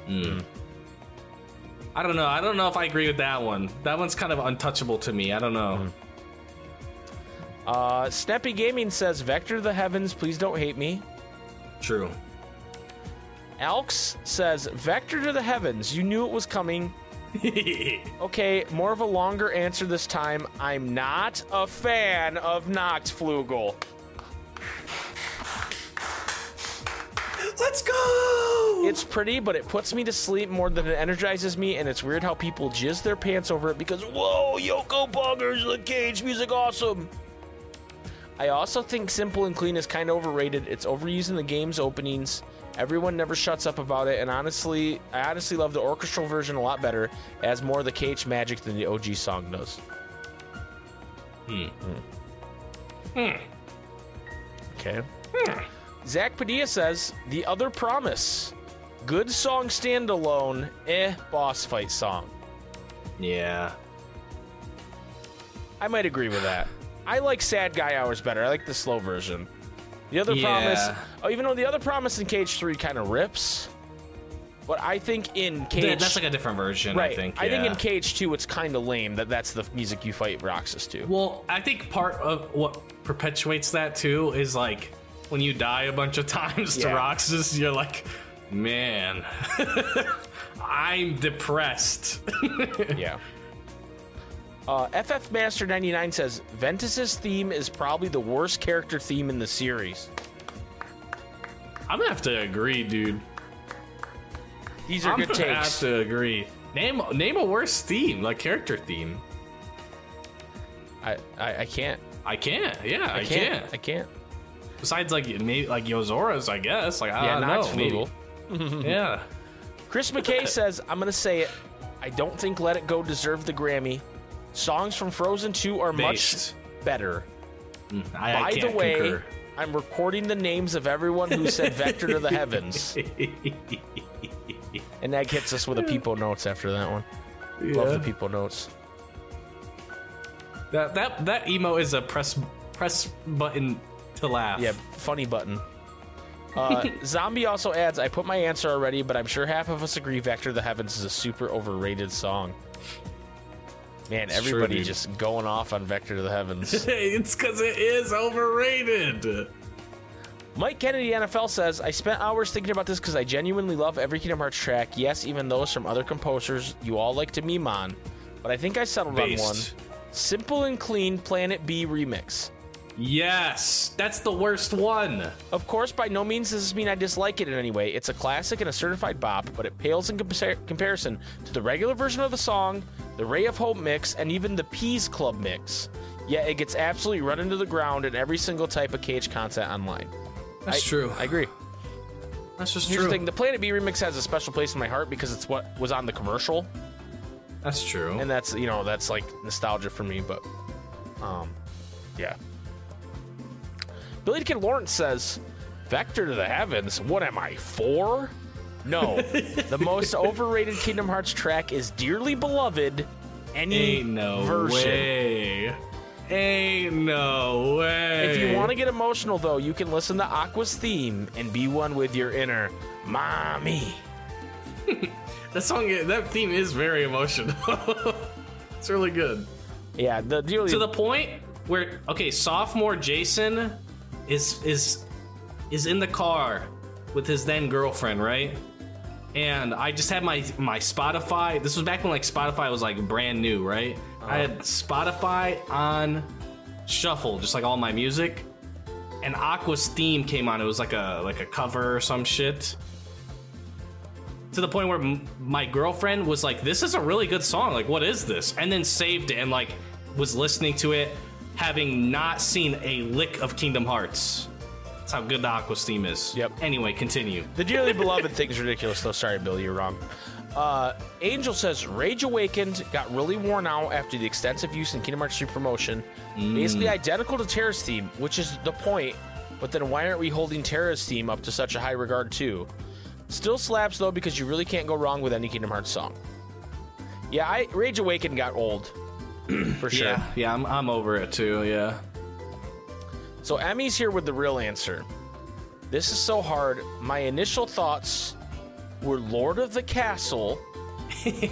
Hmm. I don't know. I don't know if I agree with that one. That one's kind of untouchable to me. I don't know. Uh, Snappy Gaming says Vector to the Heavens, please don't hate me. True. Alx says Vector to the Heavens, you knew it was coming. [laughs] Okay, more of a longer answer this time. I'm not a fan of Nachtflugel. Let's go. It's pretty, but it puts me to sleep more than it energizes me, and it's weird how people jizz their pants over it because, whoa, Yoko Boggers, the KH music, awesome. I also think Simple and Clean is kind of overrated. It's overused in the game's openings. Everyone never shuts up about it, and honestly, I honestly love the orchestral version a lot better. It has more of the KH magic than the OG song does. Hmm. Hmm. Okay. Hmm. Zach Padilla says the other promise, good song standalone, eh boss fight song. yeah. I might agree with that. I like Sad Guy Hours better. I like the slow version. The other Yeah. promise, oh, even though the other promise in KH Three kind of rips, but I think in KH, That's like a different version, right. I think. think in KH Two, it's kind of lame that that's the music you fight Roxas to. Well, I think part of what perpetuates that too is like when you die a bunch of [laughs] times to Yeah. Roxas, you're like, man, [laughs] I'm depressed. [laughs] yeah. Uh, FF Master 99 says Ventus's theme is probably the worst character theme in the series. I'm gonna have to agree, dude. These are I'm good gonna have to agree. Name name a worse theme, like character theme. I, I I can't. I can't. Yeah, I, I can't. can't. I can't. Besides, like maybe like Yozora's, I guess. Like I Yeah, don't know. maybe. [laughs] Yeah. Chris McKay [laughs] says, I'm going to say it. I don't think Let It Go deserved the Grammy. Songs from Frozen 2 are Based. much better. I, By I the way, concur. I'm recording the names of everyone who said [laughs] Vector to the Heavens. And that gets us with a people notes after that one. Love the people notes. That that that emo is a press press button to laugh. Yeah, funny button. Uh, [laughs] Zombie also adds, I put my answer already, but I'm sure half of us agree Vector to the Heavens is a super overrated song. Man, It's everybody dude. just going off on Vector to the Heavens. [laughs] it's because it is overrated. Mike Kennedy NFL says, I spent hours thinking about this because I genuinely love every Kingdom Hearts track. Yes, even those from other composers you all like to meme on. But I think I settled on one. Simple and clean PLANITb remix. Yes, that's the worst one. Of course, by no means does this mean I dislike it in any way. It's a classic and a certified bop, but it pales in compar- comparison to the regular version of the song, the Ray of Hope mix, and even the Peas Club mix. Yet it gets absolutely run into the ground in every single type of KH content online. That's I- true. I agree. That's just Here's true. the thing: the PLANITb remix has a special place in my heart because it's what was on the commercial, That's true. and that's you know that's like nostalgia for me. But, um, yeah. Billy Kid Lawrence says, "Vector to the heavens. What am I four? No, [laughs] the most overrated Kingdom Hearts track is dearly beloved. Any Ain't no version. way. Ain't no way. If you want to get emotional, though, you can listen to Aqua's theme and be one with your inner mommy. [laughs] that song, that theme is very emotional. [laughs] it's really good. Yeah, the dearly to the point where okay, sophomore Jason is is is in the car with his then girlfriend, right? And I just had my my Spotify. This was back when like Spotify was like brand new, right? I uh-huh. had Spotify on shuffle, just like all my music. And Aqua's theme came on. It was like a like a cover or some shit. To the point where m- my girlfriend was like, "This is a really good song. Like, what is this?" And then saved it and like was listening to it having not seen a lick of Kingdom Hearts. That's how good the Aqua theme is. Yep. Anyway, continue. The dearly [laughs] beloved thing is ridiculous, though. Sorry, Bill, you're wrong. Uh, Angel says Rage Awakened got really worn out after the extensive use in Kingdom Hearts 3 promotion. Basically identical to Terra's theme, which is the point. But then why aren't we holding Terra's theme up to such a high regard too? Still slaps though because you really can't go wrong with any Kingdom Hearts song. Yeah, I, Rage Awakened got old [clears throat] for sure. Yeah, yeah, I'm, I'm over it too. Yeah. So Emmy's here with the real answer. This is so hard. My initial thoughts were Lord of the Castle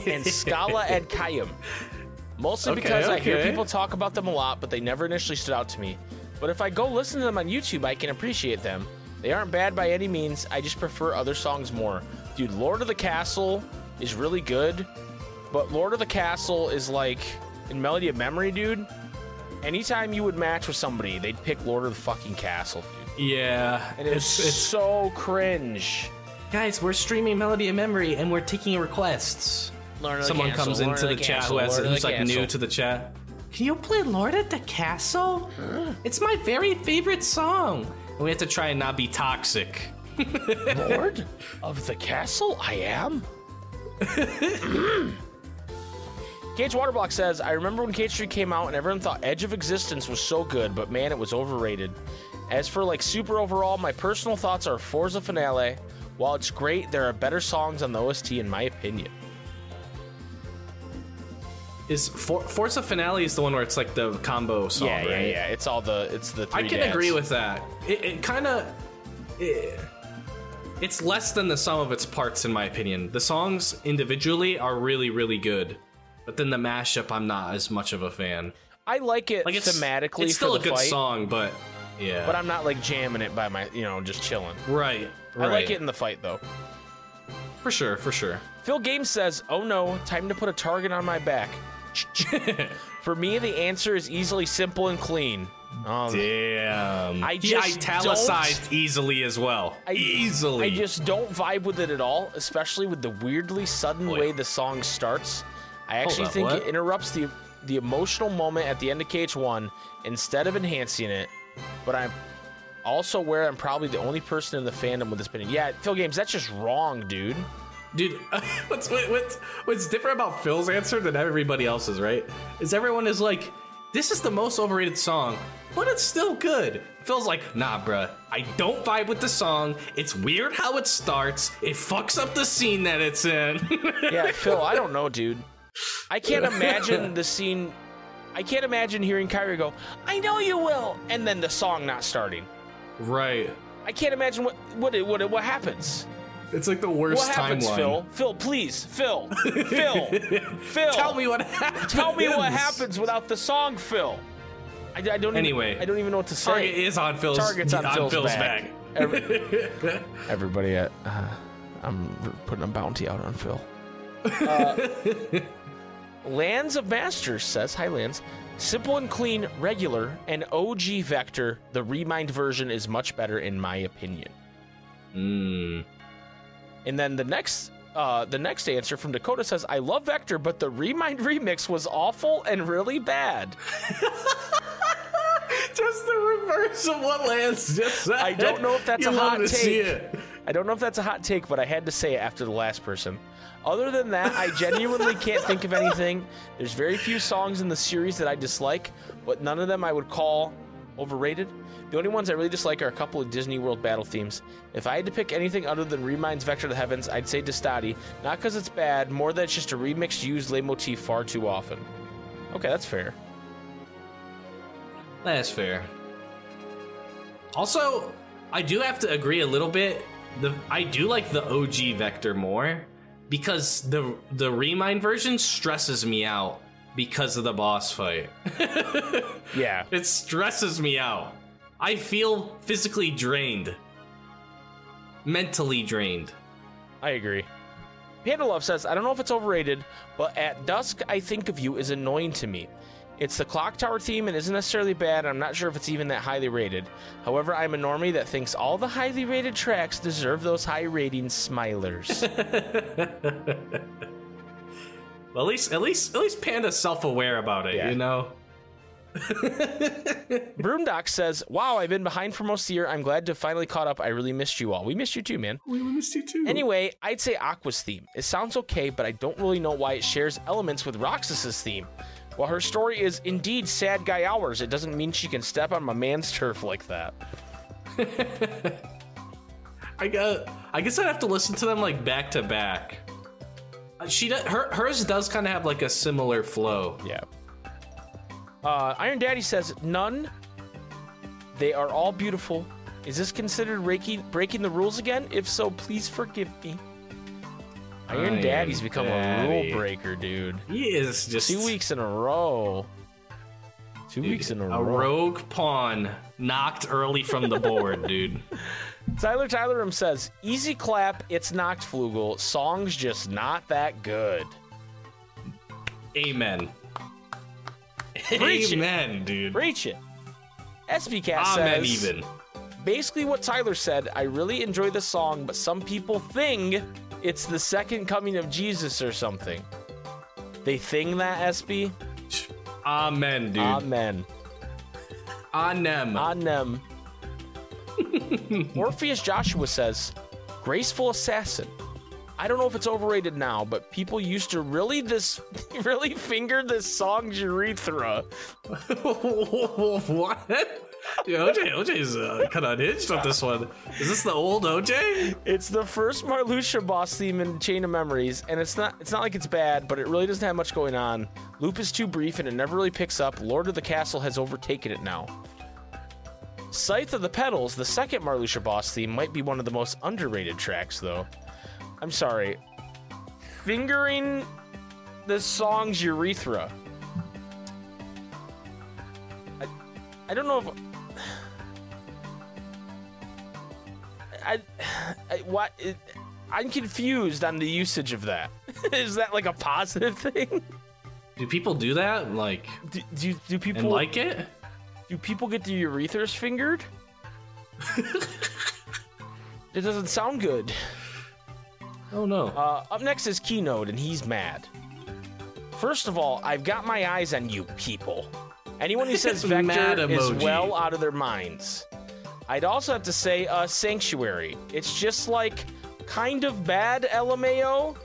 and Scala ad Caelum. [laughs] Mostly Okay, because I hear people talk about them a lot, but they never initially stood out to me. But if I go listen to them on YouTube, I can appreciate them. They aren't bad by any means. I just prefer other songs more. Dude, Lord of the Castle is really good, but Lord of the Castle is like in Melody of Memory, dude. Anytime you would match with somebody, they'd pick Lord of the fucking Castle, dude. Yeah. And it's, it's so cringe. guys, we're streaming Melody of Memory and we're taking requests. Lord Someone Castle, comes Lord into of the, the chat Castle, who has, Lord of who's the like new to the chat. Can you play Lord at the Castle? It's my very favorite song. And we have to try and not be toxic. Lord [laughs] of the Castle, I am. [laughs] Cage Waterblock says, I remember when KH 3 came out and everyone thought Edge of Existence was so good, but man, it was overrated. As for like super overall, my personal thoughts are Forza Finale. While it's great, there are better songs on the OST in my opinion. Is For- Forza Finale is the one where it's like the combo song, yeah, yeah, right? yeah. It's all the it's the I can dads. agree with that. It, it kind of. It, it's less than the sum of its parts, in my opinion. The songs individually are really, really good, but then the mashup, I'm not as much of a fan. I like it Like it's thematically it's still a good fight, song, but yeah, but I'm not like jamming it by my, you know, just chilling. right, right. I like it in the fight though. for sure, for sure. Phil Games says, "Oh no, time to put a target on my back." [laughs] For me, the answer is easily simple and clean. Um, Damn, I he just italicized easily as well. I, easily. I just don't vibe with it at all, especially with the weirdly sudden way the song starts. I actually up, think what? it interrupts the the emotional moment at the end of KH1 instead of enhancing it. But I'm also aware I'm probably the only person in the fandom with this opinion. Yeah, Phil Games, that's just wrong, dude. Dude, [laughs] what's what's what's different about Phil's answer than everybody else's, right? Is everyone is like, this is the most overrated song, but it's still good. Phil's like, nah, bruh, I don't vibe with the song. It's weird how it starts. It fucks up the scene that it's in. [laughs] Yeah, Phil, I don't know, dude. I can't imagine the scene. I can't imagine hearing Kairi go, "I know you will," and then the song not starting. right. I can't imagine what what it, what it, what happens. It's like the worst What happens, timeline. Phil? Phil, please, Phil, Phil, [laughs] Phil. Tell me what happens. Tell me what happens without the song, Phil. I, I don't. Anyway, even, I don't even know what to say. Target is on Phil's, Target's on, Phil's, back. back. Every- [laughs] everybody at uh, I'm putting a bounty out on Phil. Uh, [laughs] Lands of Masters says, "Hi, Lands. Simple and clean, regular, and OG Vector. The remind version is much better in my opinion." Mm. And then the next uh, the next answer from Dakota says, I love Vector, but the Remind [laughs] remix was awful and really bad. [laughs] Just the reverse of what Lance just said. I don't know if that's You a hot take. I don't know if that's a hot take, but I had to say it after the last person. Other than that, I genuinely can't think of anything. There's very few songs in the series that I dislike, but none of them I would call overrated. The only ones I really dislike are a couple of Disney World battle themes. If I had to pick anything other than Remind's Vector to the Heavens, I'd say Destati. Not because it's bad, more that it's just a remix used leitmotif far too often. Okay, that's fair. That's fair. Also, I do have to agree a little bit. The I do like the OG Vector more because the the Remind version stresses me out because of the boss fight. [laughs] Yeah. It stresses me out. I feel physically drained. Mentally drained. I agree. Panda Love says, I don't know if it's overrated, but At Dusk I Think of You is annoying to me. It's the Clock Tower theme and isn't necessarily bad. I'm not sure if it's even that highly rated. However, I'm a normie that thinks all the highly rated tracks deserve those high rating smilers. [laughs] Well, at least at least at least Panda's self-aware about it, Yeah. you know? [laughs] [laughs] Broomdock says, Wow, I've been behind for most of the year. I'm glad to finally caught up. I really missed you all. We missed you too, man. We missed you too. Anyway, I'd say Aqua's theme. It sounds okay, but I don't really know why it shares elements with Roxas's theme. While her story is indeed sad guy hours, it doesn't mean she can step on my man's turf like that. I got. I guess I'd have to listen to them like back to back. Uh, She does, her hers does kind of have like a similar flow. Yeah. Uh, Iron Daddy says none. They are all beautiful. Is this considered breaking breaking the rules again? If so, please forgive me. Iron Daddy's become a Daddy. rule breaker, dude. He is just Two weeks in a row. Two weeks in a, a row. A rogue pawn knocked early from the board, [laughs] dude. Tyler Tylerum says, "Easy clap. It's knocked flugel. Songs just not that good." Amen. Preach it. Amen, dude. Preach it. SB Cat Amen. says, Even. basically what Tyler said. I really enjoy the song, but some people think it's the second coming of Jesus or something. They think that SB. Amen, dude. Amen. Anem. Anem. [laughs] Orpheus Joshua says, "Graceful assassin." I don't know if it's overrated now, but people used to really this [laughs] really finger this song's urethra. [laughs] what? Yeah, OJ, OJ's uh, kind of unhinged on this one. Is this the old OJ? It's the first Marluxia boss theme in Chain of Memories, and it's not it's not like it's bad, but it really doesn't have much going on. Loop is too brief and it never really picks up. Lord of the Castle has overtaken it now. Scythe of the Petals, the second Marluxia boss theme, might be one of the most underrated tracks, though. I'm sorry. Fingering the song's urethra. I, I don't know if. I, I what it, I'm confused on the usage of that. [laughs] Is that like a positive thing? Do people do that? Like, Do, do, do people and like it? do people get their urethras fingered? [laughs] it doesn't sound good. Oh no. Uh, up next is Keynote, and he's mad. First of all, I've got my eyes on you people. Anyone who says [laughs] Mad Vector is well out of their minds. I'd also have to say uh, Sanctuary. It's just like kind of bad LMAO.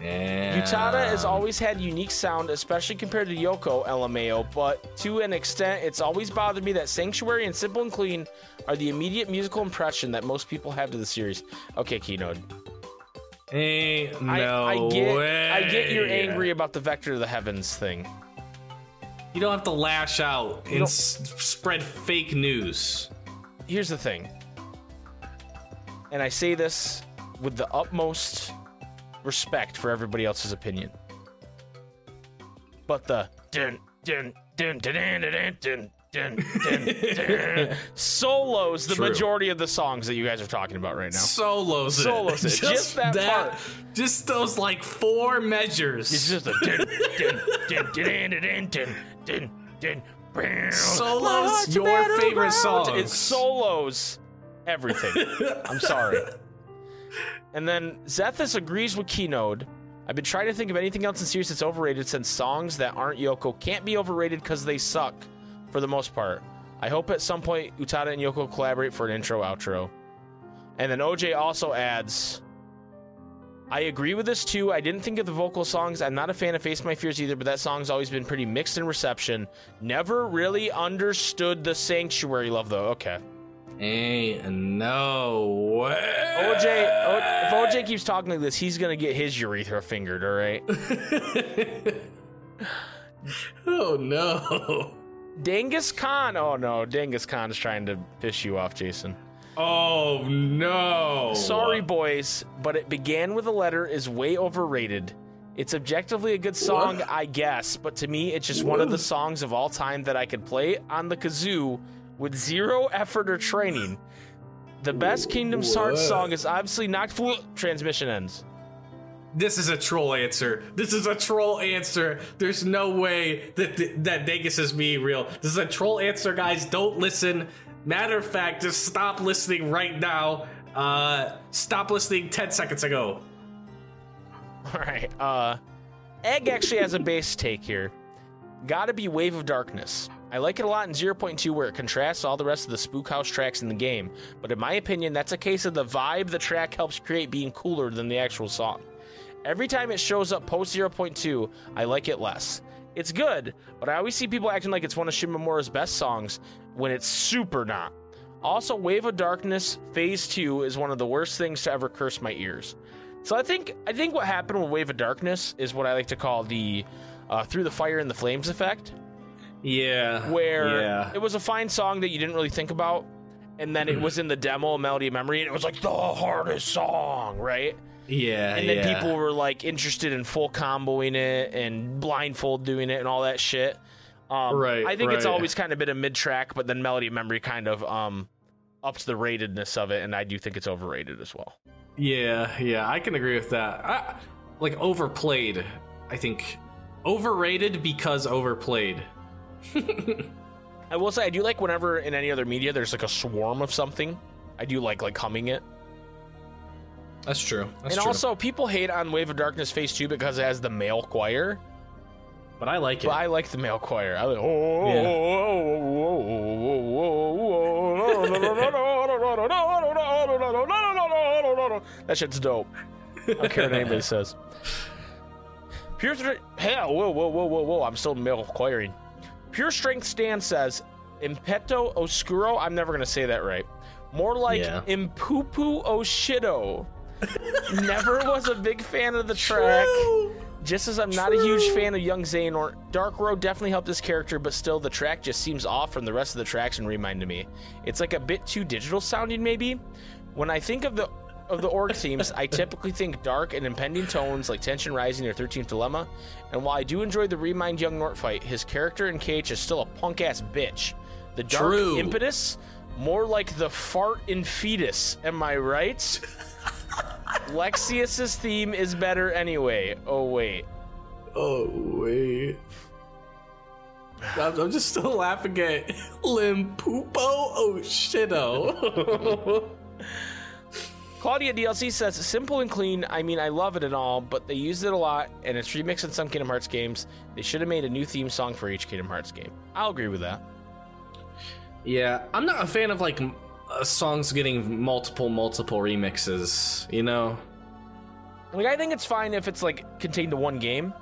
yeah. Utada has always had unique sound, especially compared to Yoko LMAO, but to an extent, it's always bothered me that Sanctuary and Simple and Clean are the immediate musical impression that most people have to the series. Okay, Keynote. Ain't I, no I get way. I get you're angry about the Vector of the Heavens thing. You don't have to lash out and s- spread fake news. Here's the thing. And I say this with the utmost respect for everybody else's opinion. But the dun dun dun dun dun dun dun dun dun dun solos the True. majority of the songs that you guys are talking about right now. Solos it. Solos it. [laughs] Just that part. Just those like four measures. It's just a dun dun dun dun dun dun dun dun dun. Solos your favorite battleground. songs. It solos everything. [laughs] I'm sorry. And then Zethus agrees with Keynote. I've been trying to think of anything else in series that's overrated since songs that aren't Yoko can't be overrated because they suck for the most part. I hope at some point Utada and Yoko collaborate for an intro outro. And then OJ also adds I agree with this too. I didn't think of the vocal songs. I'm not a fan of Face My Fears either, but that song's always been pretty mixed in reception. Never really understood the Sanctuary love though. Okay. Ain't no way. OJ, o, if OJ keeps talking like this, he's gonna get his urethra fingered. All right. [laughs] Oh no. Genghis Khan. Oh no, Genghis Khan is trying to piss you off, Jason. Oh no. Sorry, boys, but it began with a letter is way overrated. It's objectively a good song, What? I guess, but to me, it's just one of the songs of all time that I could play on the kazoo with zero effort or training. The best Kingdom Hearts song is obviously Knocked Flu. Transmission ends. This is a troll answer. This is a troll answer. There's no way that that Vegas is being real. This is a troll answer, guys. Don't listen. Matter of fact, just stop listening right now. Uh, stop listening 10 seconds ago. All right. Uh, Egg actually has a base take here. Gotta be Wave of Darkness. I like it a lot in 0.2 where it contrasts all the rest of the Spook House tracks in the game, but in my opinion, that's a case of the vibe the track helps create being cooler than the actual song. Every time it shows up post 0.2, I like it less. It's good, but I always see people acting like it's one of Shimomura's best songs when it's super not. Also, Wave of Darkness Phase 2 is one of the worst things to ever curse my ears. So I think I think what happened with Wave of Darkness is what I like to call the uh, Through the Fire and the Flames effect Yeah. where Yeah. it was a fine song that you didn't really think about, and then it was in the demo, Melody of Memory, and it was like the hardest song, right? Yeah. And then yeah. people were like interested in full comboing it and blindfold doing it and all that shit. Um, Right, I think it's always kind of been a mid track, but then Melody of Memory kind of um, ups the ratedness of it, and I do think it's overrated as well. Yeah, yeah, I can agree with that. I, like overplayed, I think. Overrated because overplayed. [laughs] I will say I do like whenever in any other media there's like a swarm of something. I do like like humming it. That's true. That's and true. also, people hate on Wave of Darkness Phase 2 because it has the male choir. but I like it. But I like the male choir. I like, oh, that shit's dope. I don't care what anybody says. Pure strength. Hell, whoa, whoa, whoa, whoa, whoa. I'm still male choiring. Pure Strength Stan says, Impeto Oscuro. I'm never going to say that right. More like Yeah. Impupu Oshido. [laughs] never was a big fan of the track. Just as I'm not a huge fan of Young or Dark Road definitely helped this character, but still the track just seems off from the rest of the tracks and reminded me. It's like a bit too digital sounding maybe. When I think of the of the org themes, I [laughs] typically think dark and impending tones like Tension Rising or 13th Dilemma. And while I do enjoy the Remind Young Nort fight, his character in KH is still a punk ass bitch. The dark True. impetus, more like the fart in fetus. Am I right? [laughs] Lexaeus's theme is better anyway. Oh wait. oh wait. I'm, I'm just still laughing at Limpupo oh, Oshido. [laughs] Claudia DLC says simple and clean. I mean, I love it and all, but they used it a lot, and it's remixed in some Kingdom Hearts games. They should have made a new theme song for each Kingdom Hearts game. I'll agree with that. yeah, I'm not a fan of like m- uh, songs getting multiple, multiple remixes. You know? Like, I think it's fine if it's like contained to one game.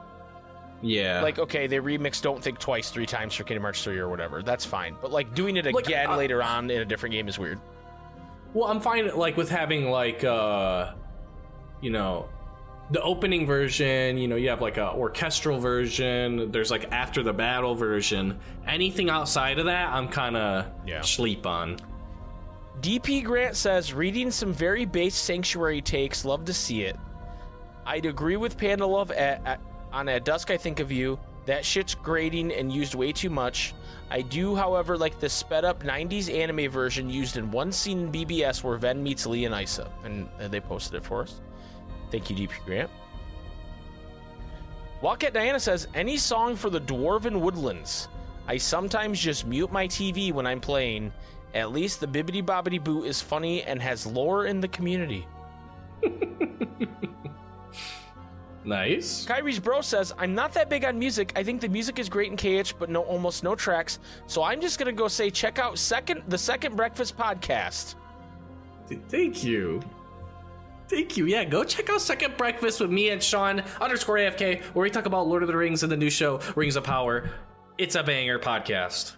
Yeah. Like, okay, they remix Don't Think Twice three times for Kingdom Hearts 3 or whatever. That's fine. But like doing it Like, again later on in a different game is weird. Well, I'm fine like with having like uh you know the opening version, you know, you have like a orchestral version, there's like after the battle version. Anything outside of that, I'm kind of Yeah. sleep on. DP Grant says, reading some very base Sanctuary takes, love to see it. I'd agree with Panda Love at, at, on At Dusk I Think of You. That shit's grating and used way too much. I do, however, like the sped up 90s anime version used in one scene in BBS where Ven meets Lea and Isa. And uh, they posted it for us. Thank you, DP Grant. Wildcat Diana says, any song for the Dwarven Woodlands. I sometimes just mute my TV when I'm playing. At least the Bibbidi Bobbidi Boo is funny and has lore in the community. [laughs] Nice. Kairi's bro says, I'm not that big on music. I think the music is great in KH, but no almost no tracks. So I'm just gonna go say check out second the second breakfast podcast. Thank you. Thank you. Yeah, go check out Second Breakfast with me and Sean underscore AFK, where we talk about Lord of the Rings and the new show, Rings of Power. It's a banger podcast.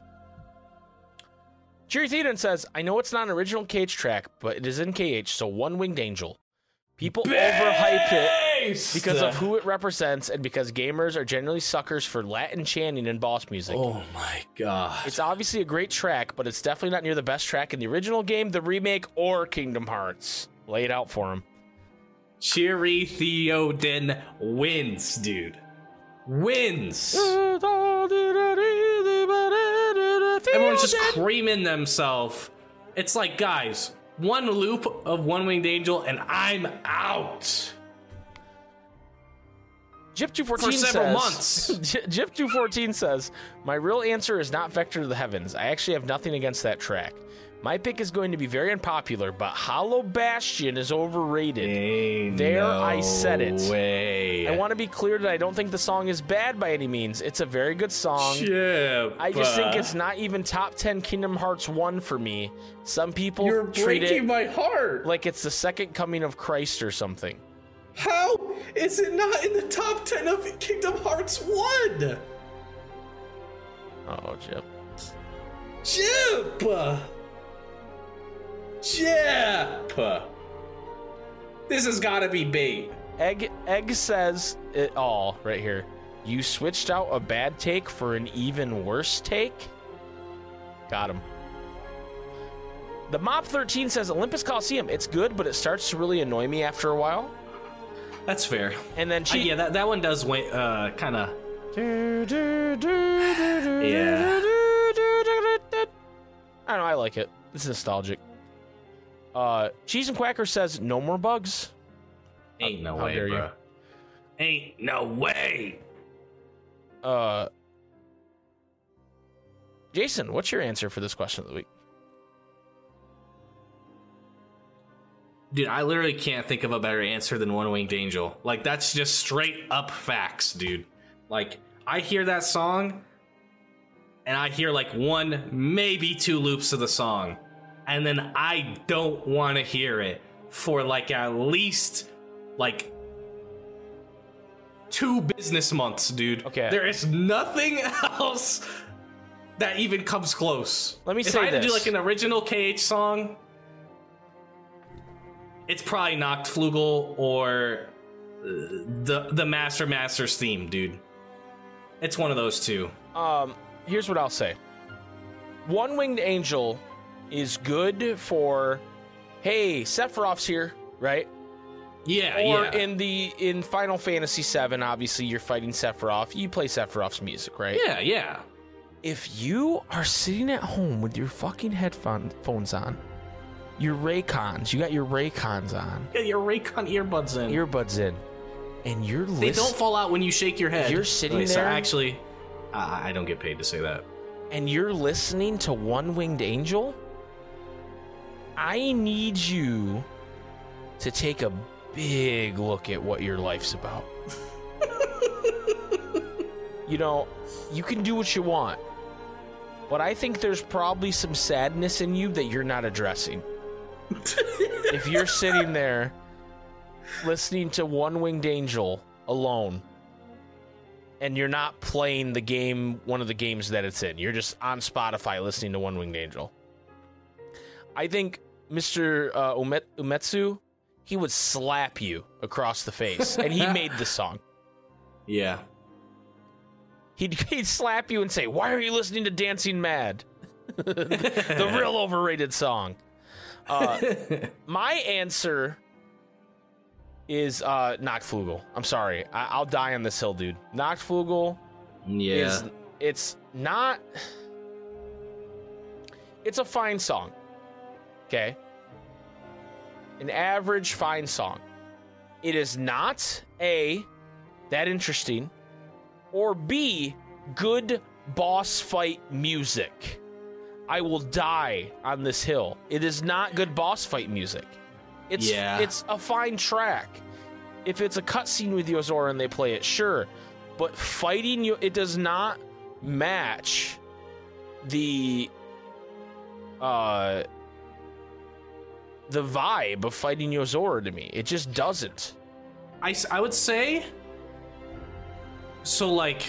Jerry Theoden says, I know it's not an original KH track, but it is in KH, so one winged angel. People overhype it because of who it represents and because gamers are generally suckers for Latin chanting and boss music. Oh my god. It's obviously a great track, but it's definitely not near the best track in the original game, the remake, or Kingdom Hearts. Lay it out for him. Cheery Theoden wins, dude. Wins. Everyone's just creaming themselves. It's like, guys, one loop of One Winged Angel and I'm out. Jip214 For several says, months. [laughs] Jip214 says, My real answer is not Vector to the Heavens. I actually have nothing against that track. My pick is going to be very unpopular, but Hollow Bastion is overrated. Ain't There, no I said it. Way. I want to be clear that I don't think the song is bad by any means. It's a very good song. Chip, I just think it's not even top 10 Kingdom Hearts 1 for me. Some people You're treat breaking it my heart. like it's the second coming of Christ or something. How is it not in the top 10 of Kingdom Hearts 1? Oh, Jip. Chip! Chip! This has got to be bait. Egg Egg says it all right here. You switched out a bad take for an even worse take? Got him. The Mop 13 says Olympus Coliseum. It's good, but it starts to really annoy me after a while. That's fair. And then Uh, she yeah, that, that one does wait, uh, kind of. Yeah. I don't know, I like it. It's nostalgic. Uh Cheese and Quacker says no more bugs. Ain't no How way, dare you. bro. Ain't no way. Uh Jason, what's your answer for this question of the week? Dude, I literally can't think of a better answer than One Winged Angel. Like, that's just straight up facts, dude. Like, I hear that song, and I hear like one, maybe two loops of the song, and then I don't want to hear it for like at least like two business months, dude. Okay. There is nothing [laughs] else that even comes close. Let me if say I had to do like an original KH song, it's probably Nachtflugel or uh, the the Master Master's theme, dude. It's one of those two. Um, here's what I'll say. One Winged Angel is good for, hey, Sephiroth's here, right? Yeah, Or yeah. in the in Final Fantasy VII, obviously you're fighting Sephiroth. You play Sephiroth's music, right? yeah, yeah. If you are sitting at home with your fucking headphones on, your Raycons, you got your Raycons on, Get your Raycon earbuds in. earbuds in, and you're they listening. don't fall out when you shake your head. You're sitting Wait, so there- actually, I I don't get paid to say that. and you're listening to One Winged Angel, I need you to take a big look at what your life's about. [laughs] you know, you can do what you want, but I think there's probably some sadness in you that you're not addressing. [laughs] if you're sitting there listening to One Winged Angel alone, and you're not playing the game, one of the games that it's in. You're just on Spotify listening to One Winged Angel. I think Mr. Uh, Umet- Umetsu, he would slap you across the face, and he [laughs] made the song. Yeah. He'd, [laughs] he'd slap you and say, "Why are you listening to Dancing Mad?" [laughs] the real overrated song. Uh, my answer is uh, Nachtflugel. I'm sorry, I- I'll die on this hill, dude. Nachtflugel Yeah. is it's not it's a fine song okay. An average fine song. It is not a that interesting or b good boss fight music. I will die on this hill. It is not good boss fight music. It's Yeah. it's a fine track. If it's a cutscene with Yozora and they play it, sure. But fighting you, it does not match the uh the vibe of fighting Yozora to me. It just doesn't. I, I would say so like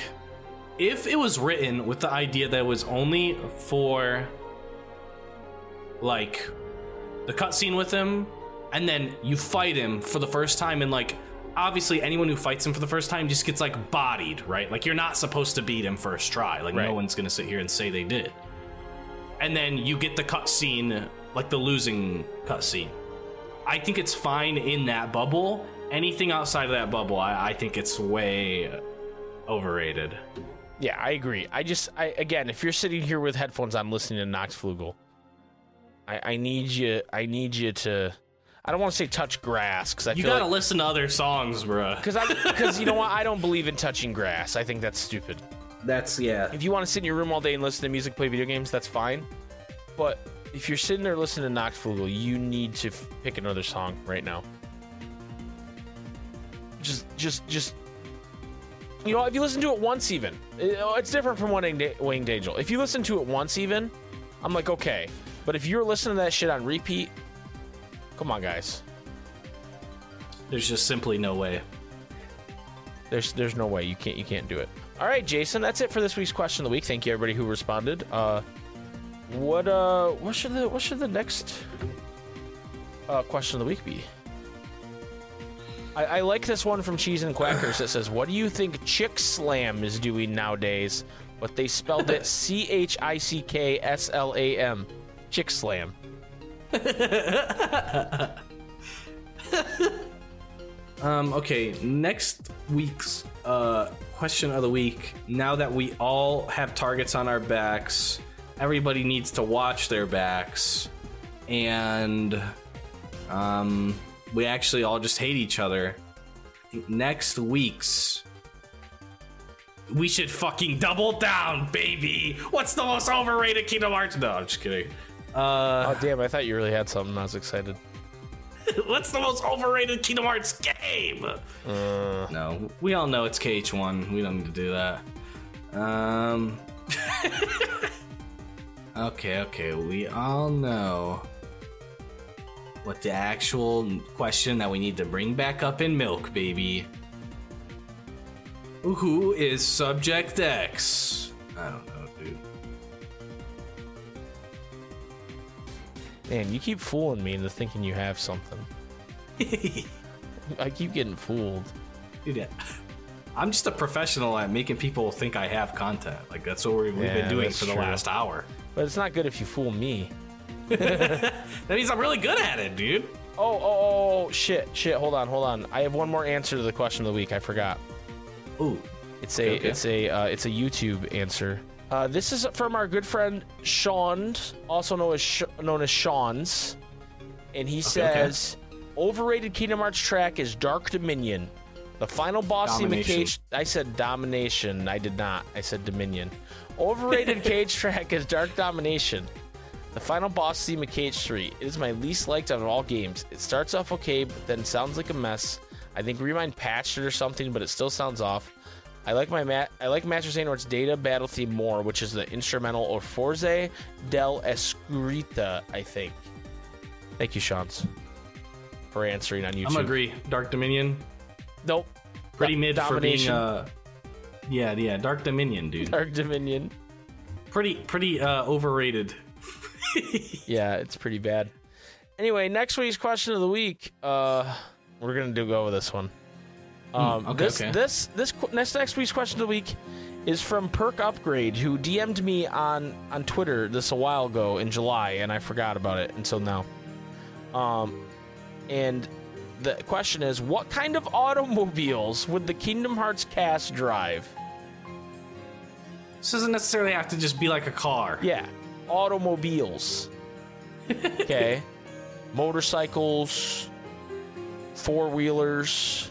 if it was written with the idea that it was only for like the cutscene with him and then you fight him for the first time and like obviously anyone who fights him for the first time just gets like bodied right like you're not supposed to beat him first try like Right. no one's gonna sit here and say they did and then you get the cutscene like the losing cutscene I think it's fine in that bubble. Anything outside of that bubble, I, I think it's way overrated. Yeah, I agree. I just, I again, if you're sitting here with headphones I'm listening to Nachtflugel, I, I need you. I need you to. I don't want to say touch grass because I You feel gotta like listen to other songs, bro. because I because you know what [laughs] I don't believe in touching grass. I think that's stupid. That's yeah. If you want to sit in your room all day and listen to music, play video games, that's fine. But if you're sitting there listening to Nachtflugel, you need to f- pick another song right now. Just, just, just. You know, if you listen to it once, even it's different from Winged Winged Angel. If you listen to it once, even, I'm like, okay. But if you're listening to that shit on repeat, come on, guys. There's just simply no way. There's there's no way you can't you can't do it. All right, Jason, that's it for this week's question of the week. Thank you everybody who responded. Uh, what uh what should the what should the next uh, question of the week be? I, I like this one from Cheese and Quackers that says, "What do you think Chick Slam is doing nowadays?" But they spelled it [laughs] C H I C K S L A M, Chick Slam. [laughs] Um, okay, next week's uh, question of the week. Now that we all have targets on our backs, everybody needs to watch their backs, and um, we actually all just hate each other. Next week's. We should fucking double down, baby! What's the most overrated Kingdom Hearts? No, I'm just kidding. Uh, Oh damn! I thought you really had something. I was excited. [laughs] What's the most overrated Kingdom Hearts game? no, we all know it's KH1. We don't need to do that. Um. [laughs] okay, okay, we all know what the actual question that we need to bring back up in Milk, baby. Who is Subject X? I don't know, dude. Man, you keep fooling me into thinking you have something. [laughs] I keep getting fooled. Dude. [laughs] I'm just a professional at making people think I have content. Like that's what we've, we've Yeah, been doing for the true. last hour. But it's not good if you fool me. [laughs] That means I'm really good at it, dude. Oh, oh, oh, oh, shit, shit. Hold on, hold on. I have one more answer to the question of the week. I forgot. Ooh, It's a, Okay, okay. it's a, uh, it's a YouTube answer. Uh, this is from our good friend Sean, also known as Sh- known as Sean's, and he okay. says, "Overrated Kingdom Hearts track is Dark Dominion. The final boss in Domination. KH. I said Domination. I did not. I said Dominion. Overrated KH track is Dark Domination. The final boss theme of KH 3. It is my least liked out of all games. It starts off okay, but then sounds like a mess. I think Re Mind patched it or something, but it still sounds off. I like my mat. I like Master Xehanort's Data battle theme more, which is the instrumental or Forze del Escurita, I think. Thank you, Shans, for answering on YouTube. I'm agree. Dark Dominion, Nope. pretty mid for being. Domination. Uh, yeah, yeah, Dark Dominion, dude. Dark Dominion. Pretty, pretty uh, overrated. [laughs] Yeah, it's pretty bad. Anyway, next week's question of the week. Uh, we're gonna do go with this one. Um, Hmm, okay, this okay. this this qu- next next week's question of the week is from Perk Upgrade, who DM'd me on on Twitter this a while ago in July, and I forgot about it until now. Um, and the question is, what kind of automobiles would the Kingdom Hearts cast drive? This doesn't necessarily have to just be like a car. Yeah, automobiles. okay, [laughs] motorcycles, four wheelers,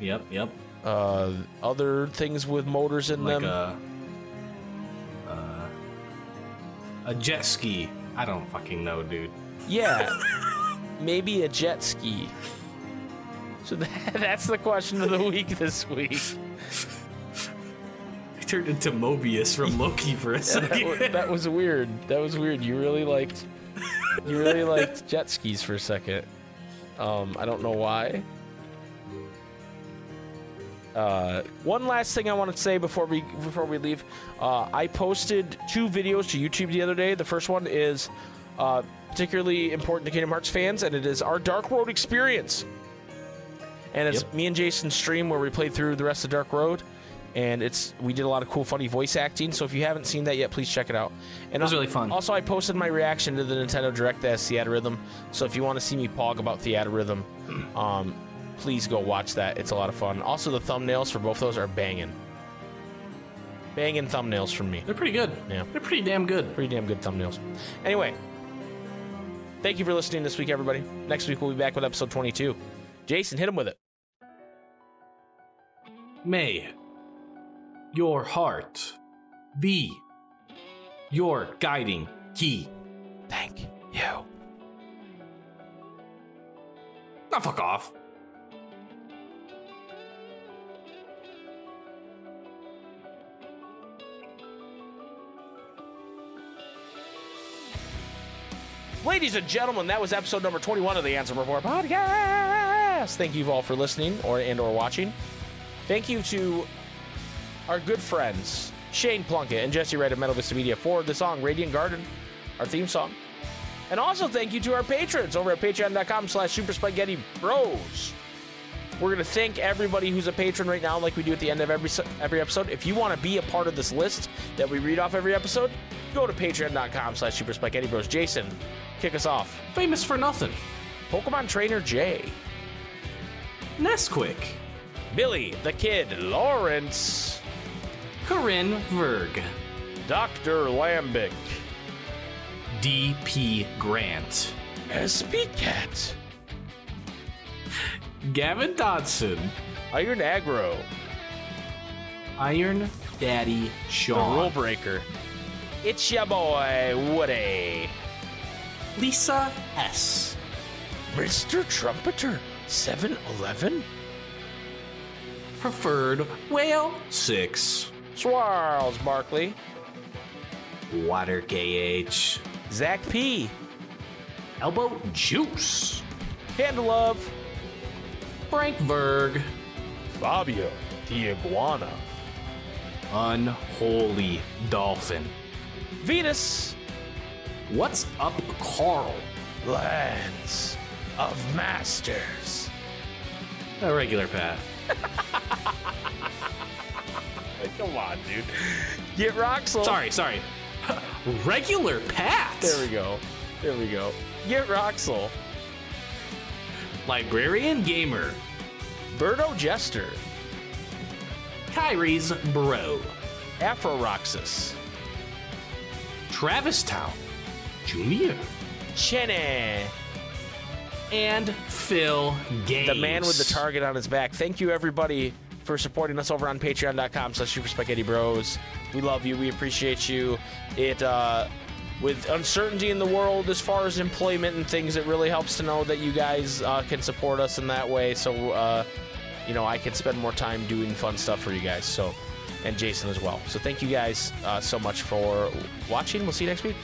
Yep, yep. uh, other things with motors in Like them. a, uh, a jet ski. I don't fucking know, dude. Yeah, [laughs] maybe a jet ski. So that, [laughs] that's the question of the week this week. I turned into Mobius from [laughs] Loki for a second. wa- that was weird. That was weird. You really liked, you really [laughs] liked jet skis for a second. Um, I don't know why. Uh, one last thing I want to say before we before we leave, uh, I posted two videos to YouTube the other day. The first one is uh, particularly important to Kingdom Hearts fans, and it is our Dark World experience. And it's Yep. me and Jason stream where we played through the rest of Dark Road, and it's we did a lot of cool, funny voice acting. So if you haven't seen that yet, please check it out. And It was really fun. Also, I posted my reaction to the Nintendo Direct as Theatrhythm. So if you want to see me pog about Theatrhythm, [clears throat] um, please go watch that. It's a lot of fun. Also, the thumbnails for both those are banging. Banging thumbnails from me. They're pretty good. Yeah. They're pretty damn good. Pretty damn good thumbnails. Anyway, Thank you for listening this week, everybody. Next week we'll be back with episode 22. Jason, hit him with it. May your heart be your guiding key. Thank you. Now fuck off. Ladies and gentlemen, that was episode number 21 of the Ansem Report podcast. Thank you all for listening or and or watching. Thank you to our good friends Shane Plunkett and Jesse Wright of Metal Vista Media for the song Radiant Garden, our theme song. And also thank you to our patrons over at patreon.com slash super spaghetti bros. We're going to thank everybody who's a patron right now, like we do at the end of every every episode. If you want to be a part of this list that we read off every episode, go to patreon.com slash super spaghetti bros. Jason, kick us off. Famous for nothing. Pokemon Trainer J. Nesquik. Billy the Kid Lawrence. Corinne Verg. Dr. Lambic. D.P. Grant. SP Cat. Gavin Dodson. Iron Aggro. Iron Daddy The Rule Breaker. It's your boy, Woody. Lisa S. Mr. Trumpeter. 7 Eleven? Preferred Whale 6. Swirls Barkley. Water KH. Zach P. Elbow Juice. Panda Love. Frank Verg. Fabio. The Iguana. Unholy Dolphin. Venus. What's up, Carl? Lands of Masters. A regular Pat. Come on, dude. Get Roxel. Sorry, sorry. [laughs] regular Pat. There we go. There we go. Get Roxel. Librarian Gamer. Birdo Jester. Kairi's Bro. Afro Roxas. Traverse Town. Junior. Chenny. And Phil Games. The man with the target on his back. Thank you, everybody, for supporting us over on patreon.com slash super spaghetti bros. We love you. We appreciate you. It, uh, with uncertainty in the world as far as employment and things, it really helps to know that you guys uh, can support us in that way. So, uh, you know, I can spend more time doing fun stuff for you guys. So, and Jason as well. So, thank you guys uh, so much for watching. We'll see you next week.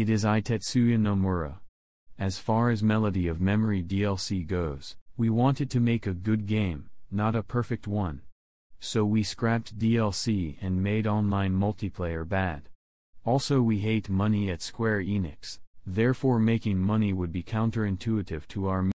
It is I Tetsuya Nomura. As far as Melody of Memory DLC goes, we wanted to make a good game, not a perfect one. So we scrapped DLC and made online multiplayer bad. Also we hate money at Square Enix, therefore making money would be counterintuitive to our